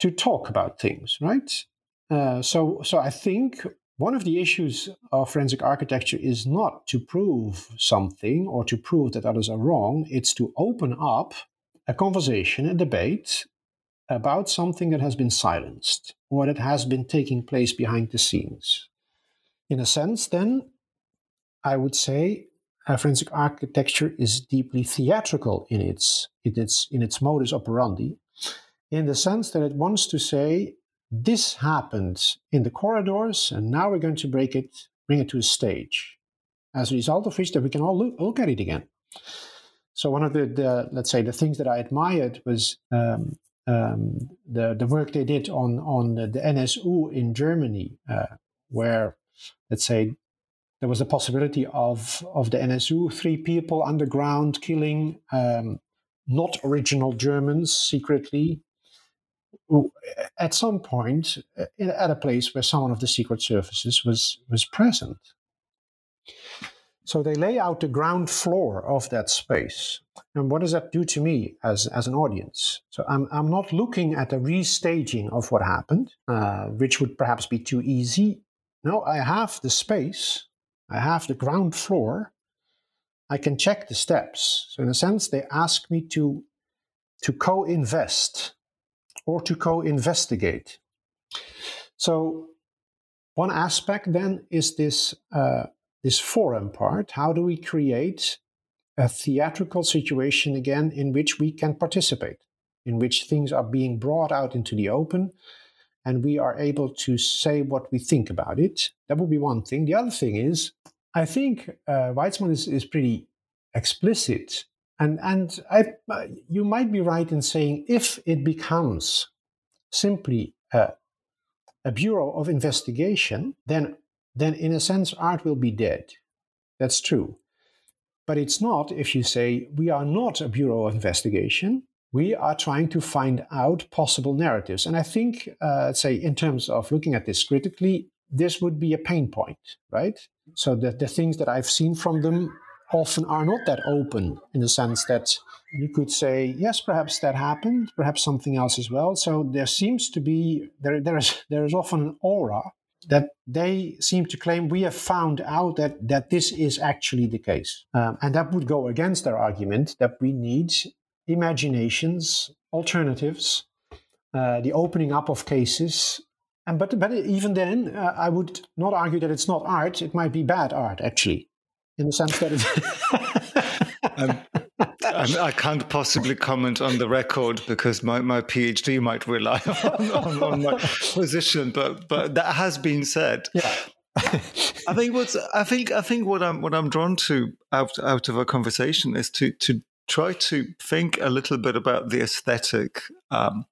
to talk about things, right? Uh, so, so I think one of the issues of forensic architecture is not to prove something or to prove that others are wrong. It's to open up a conversation, a debate about something that has been silenced or that has been taking place behind the scenes. In a sense, then, I would say uh, forensic architecture is deeply theatrical in its, in its in its modus operandi, in the sense that it wants to say this happened in the corridors, and now we're going to break it, bring it to a stage. As a result of which, that we can all look, look at it again. So one of the, the, let's say the things that I admired was um, um, the the work they did on on the, the NSU in Germany, uh, where let's say there was a possibility of of the NSU three people underground killing um, not original Germans secretly at some point uh, at a place where someone of the secret services was was present. So they lay out the ground floor of that space. And what does that do to me as, as an audience? So I'm, I'm not looking at a restaging of what happened, uh, which would perhaps be too easy. No, I have the space, I have the ground floor, I can check the steps. So in a sense, they ask me to, to co-invest or to co-investigate. So one aspect then is this uh, this forum part. How do we create a theatrical situation again in which we can participate, in which things are being brought out into the open and we are able to say what we think about it? That would be one thing. The other thing is, I think uh, Weizman is, is pretty explicit. And, and I, uh, you might be right in saying if it becomes simply a, a bureau of investigation, then then in a sense, art will be dead. That's true. But it's not if you say, we are not a Bureau of Investigation. We are trying to find out possible narratives. And I think, uh, say, in terms of looking at this critically, this would be a pain point, right? So the, the things that I've seen from them often are not that open in the sense that you could say, yes, perhaps that happened, perhaps something else as well. So there seems to be, there, there, is, there is often an aura that they seem to claim we have found out that, that this is actually the case. Um, and that would go against their argument that we need imaginations, alternatives, uh, the opening up of cases. And but, but even then, uh, I would not argue that it's not art, it might be bad art, actually, in the sense that it. (laughs) um, I can't possibly comment on the record because my, my PhD might rely (laughs) on, on, on my position, but but that has been said. Yeah. I think what's I think I think what I'm what I'm drawn to out out of a conversation is to to try to think a little bit about the aesthetic um,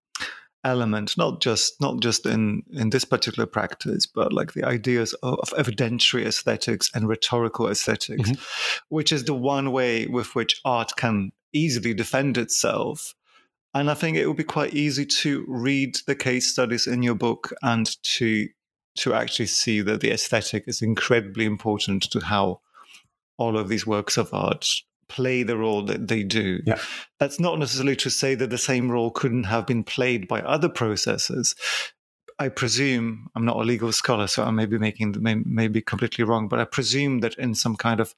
element, not just not just in in this particular practice, but like the ideas of, of evidentiary aesthetics and rhetorical esthetics mm-hmm. which is the one way with which art can easily defend itself. And I think it would be quite easy to read the case studies in your book and to to actually see that the aesthetic is incredibly important to how all of these works of art play the role that they do. Yeah. That's not necessarily to say that the same role couldn't have been played by other processes. I presume I'm not a legal scholar, so I may be making may, may be completely wrong, but I presume that in some kind of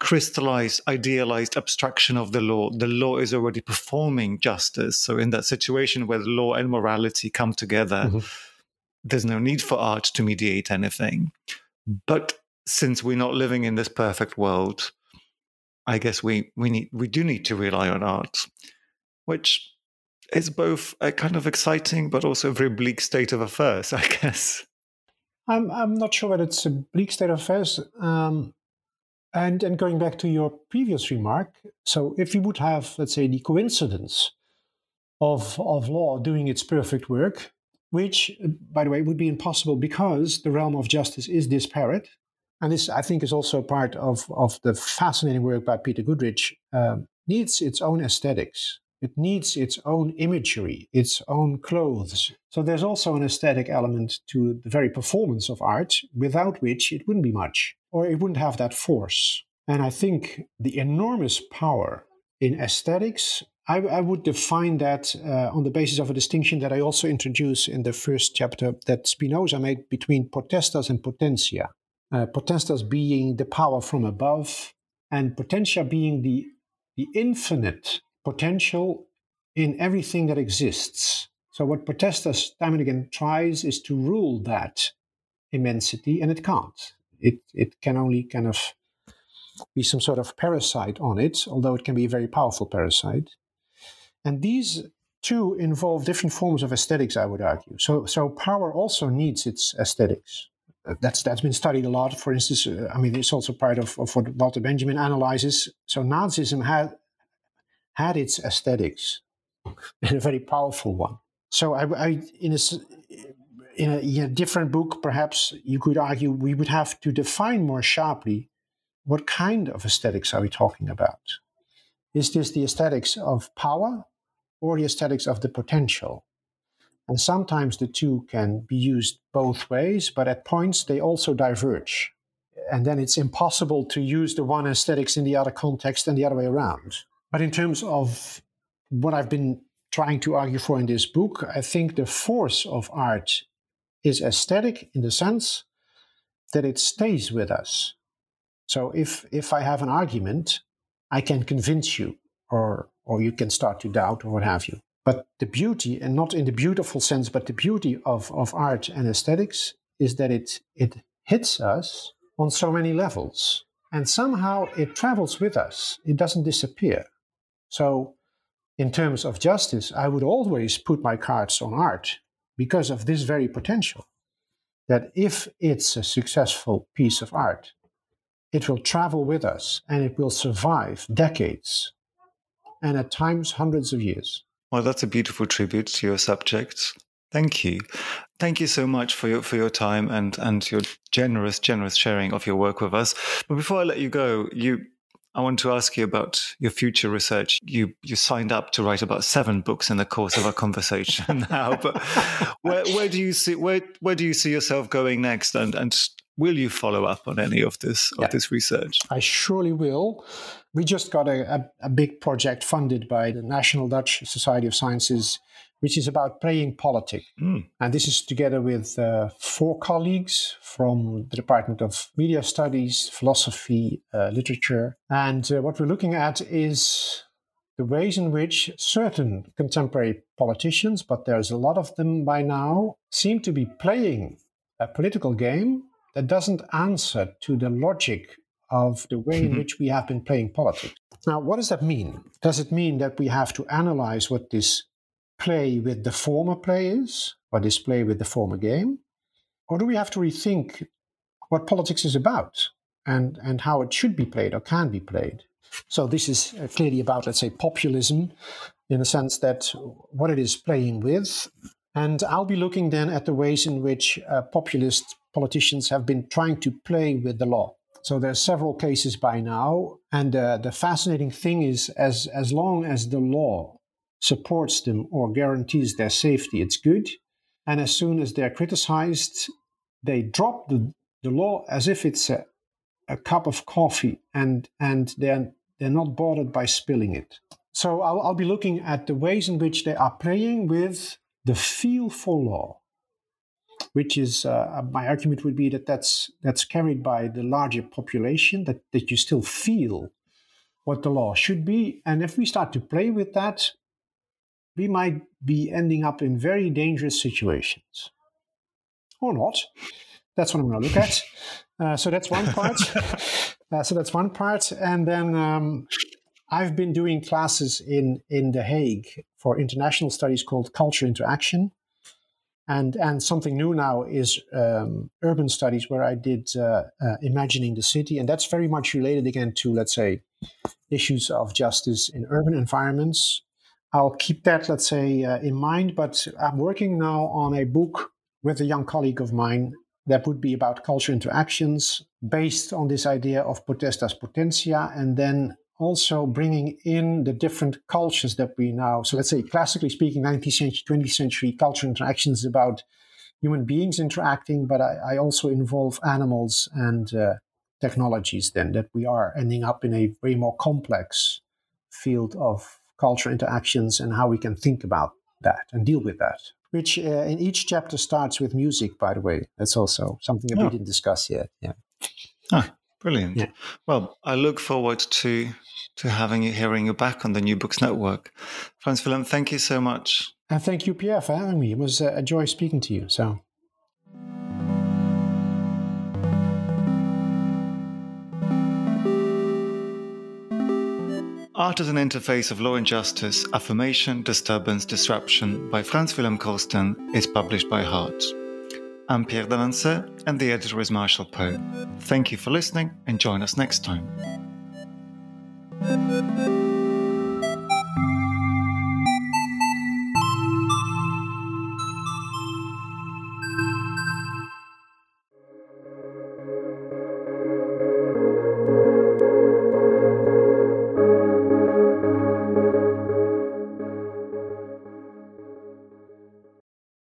crystallized, idealized abstraction of the law, the law is already performing justice. So in that situation where the law and morality come together, mm-hmm. there's no need for art to mediate anything. But since we're not living in this perfect world, I guess we we need we do need to rely on art, which is both a kind of exciting but also a very bleak state of affairs, (laughs) I guess. I'm I'm not sure whether it's a bleak state of affairs. Um, and and going back to your previous remark, so if we would have, let's say, the coincidence of of law doing its perfect work, which, by the way, would be impossible because the realm of justice is disparate, and this, I think, is also part of, of the fascinating work by Peter Goodrich, um, needs its own aesthetics. It needs its own imagery, its own clothes. So there's also an aesthetic element to the very performance of art, without which it wouldn't be much, or it wouldn't have that force. And I think the enormous power in aesthetics, I, I would define that uh, on the basis of a distinction that I also introduce in the first chapter that Spinoza made between potestas and potentia uh, potestas being the power from above, and potentia being the, the infinite potential in everything that exists. So, what potestas time and again tries is to rule that immensity, and it can't. It, it can only kind of be some sort of parasite on it, although it can be a very powerful parasite. And these two involve different forms of aesthetics, I would argue. So, so power also needs its aesthetics. That's that's been studied a lot. For instance, uh, I mean, it's also part of, of what Walter Benjamin analyzes. So Nazism had had its aesthetics, (laughs) and a very powerful one. So I, I in a in a, in a different book, perhaps you could argue we would have to define more sharply what kind of aesthetics are we talking about. Is this the aesthetics of power or the aesthetics of the potential? And sometimes the two can be used both ways, but at points they also diverge. And then it's impossible to use the one aesthetics in the other context and the other way around. But in terms of what I've been trying to argue for in this book, I think the force of art is aesthetic in the sense that it stays with us. So if if I have an argument, I can convince you or or you can start to doubt or what have you. But the beauty, and not in the beautiful sense, but the beauty of, of art and aesthetics is that it, it hits us on so many levels. And somehow it travels with us, it doesn't disappear. So, in terms of justice, I would always put my cards on art because of this very potential. That if it's a successful piece of art, it will travel with us and it will survive decades and at times hundreds of years. Well, that's a beautiful tribute to your subject. Thank you. Thank you so much for your for your time and and your generous generous sharing of your work with us. But before I let you go, you I want to ask you about your future research. You you signed up to write about seven books in the course of our conversation (laughs) now, but where, where do you see where where do you see yourself going next? And and will you follow up on any of this of this research? I surely will. We just got a, a, a big project funded by the National Dutch Society of Sciences which is about playing politics. Mm. And this is together with uh, four colleagues from the Department of Media Studies, Philosophy, uh, Literature. And uh, what we're looking at is the ways in which certain contemporary politicians, but there's a lot of them by now, seem to be playing a political game that doesn't answer to the logic of the way in mm-hmm. which we have been playing politics. Now, what does that mean? Does it mean that we have to analyze what this play with the former play is, or this play with the former game? Or do we have to rethink what politics is about and, and how it should be played or can be played? So, this is uh, clearly about, let's say, populism in the sense that what it is playing with. And I'll be looking then at the ways in which uh, populist politicians have been trying to play with the law. So there are several cases by now, and uh, the fascinating thing is, as as long as the law supports them or guarantees their safety, it's good. And as soon as they're criticized, they drop the, the law as if it's a, a cup of coffee and, and they're, they're not bothered by spilling it. So I'll, I'll be looking at the ways in which they are playing with the feel for law, which is uh, my argument would be that that's, that's carried by the larger population, that, that you still feel what the law should be. And if we start to play with that, we might be ending up in very dangerous situations. Or not. That's what I'm going to look at. Uh, so that's one part. (laughs) uh, so that's one part. And then um, I've been doing classes in, in The Hague for international studies called Culture Interaction. And, and something new now is um, urban studies, where I did uh, uh imagining the city. And that's very much related again to, let's say, issues of justice in urban environments I'll keep that, let's say, uh, in mind. But I'm working now on a book with a young colleague of mine that would be about culture interactions based on this idea of potestas potentia and then also bringing in the different cultures that we now so let's say classically speaking 19th century 20th century culture interactions about human beings interacting but i, I also involve animals and uh, technologies then that we are ending up in a way more complex field of cultural interactions and how we can think about that and deal with that. Which uh, in each chapter starts with music, by the way. That's also something that oh. we didn't discuss yet. Yeah. Ah, brilliant. Yeah. Well, I look forward to to having you hearing you back on the New Books Network. Frans Willem, thank you so much. And thank you, Pierre, for having me. It was uh, a joy speaking to you. So. Art as an Interface of Law and Justice Affirmation, Disturbance, Disruption by Frans Willem Korsten is published by Hart. I'm Pierre Delancey, and the editor is Marshall Poe. Thank you for listening and join us next time. Müzik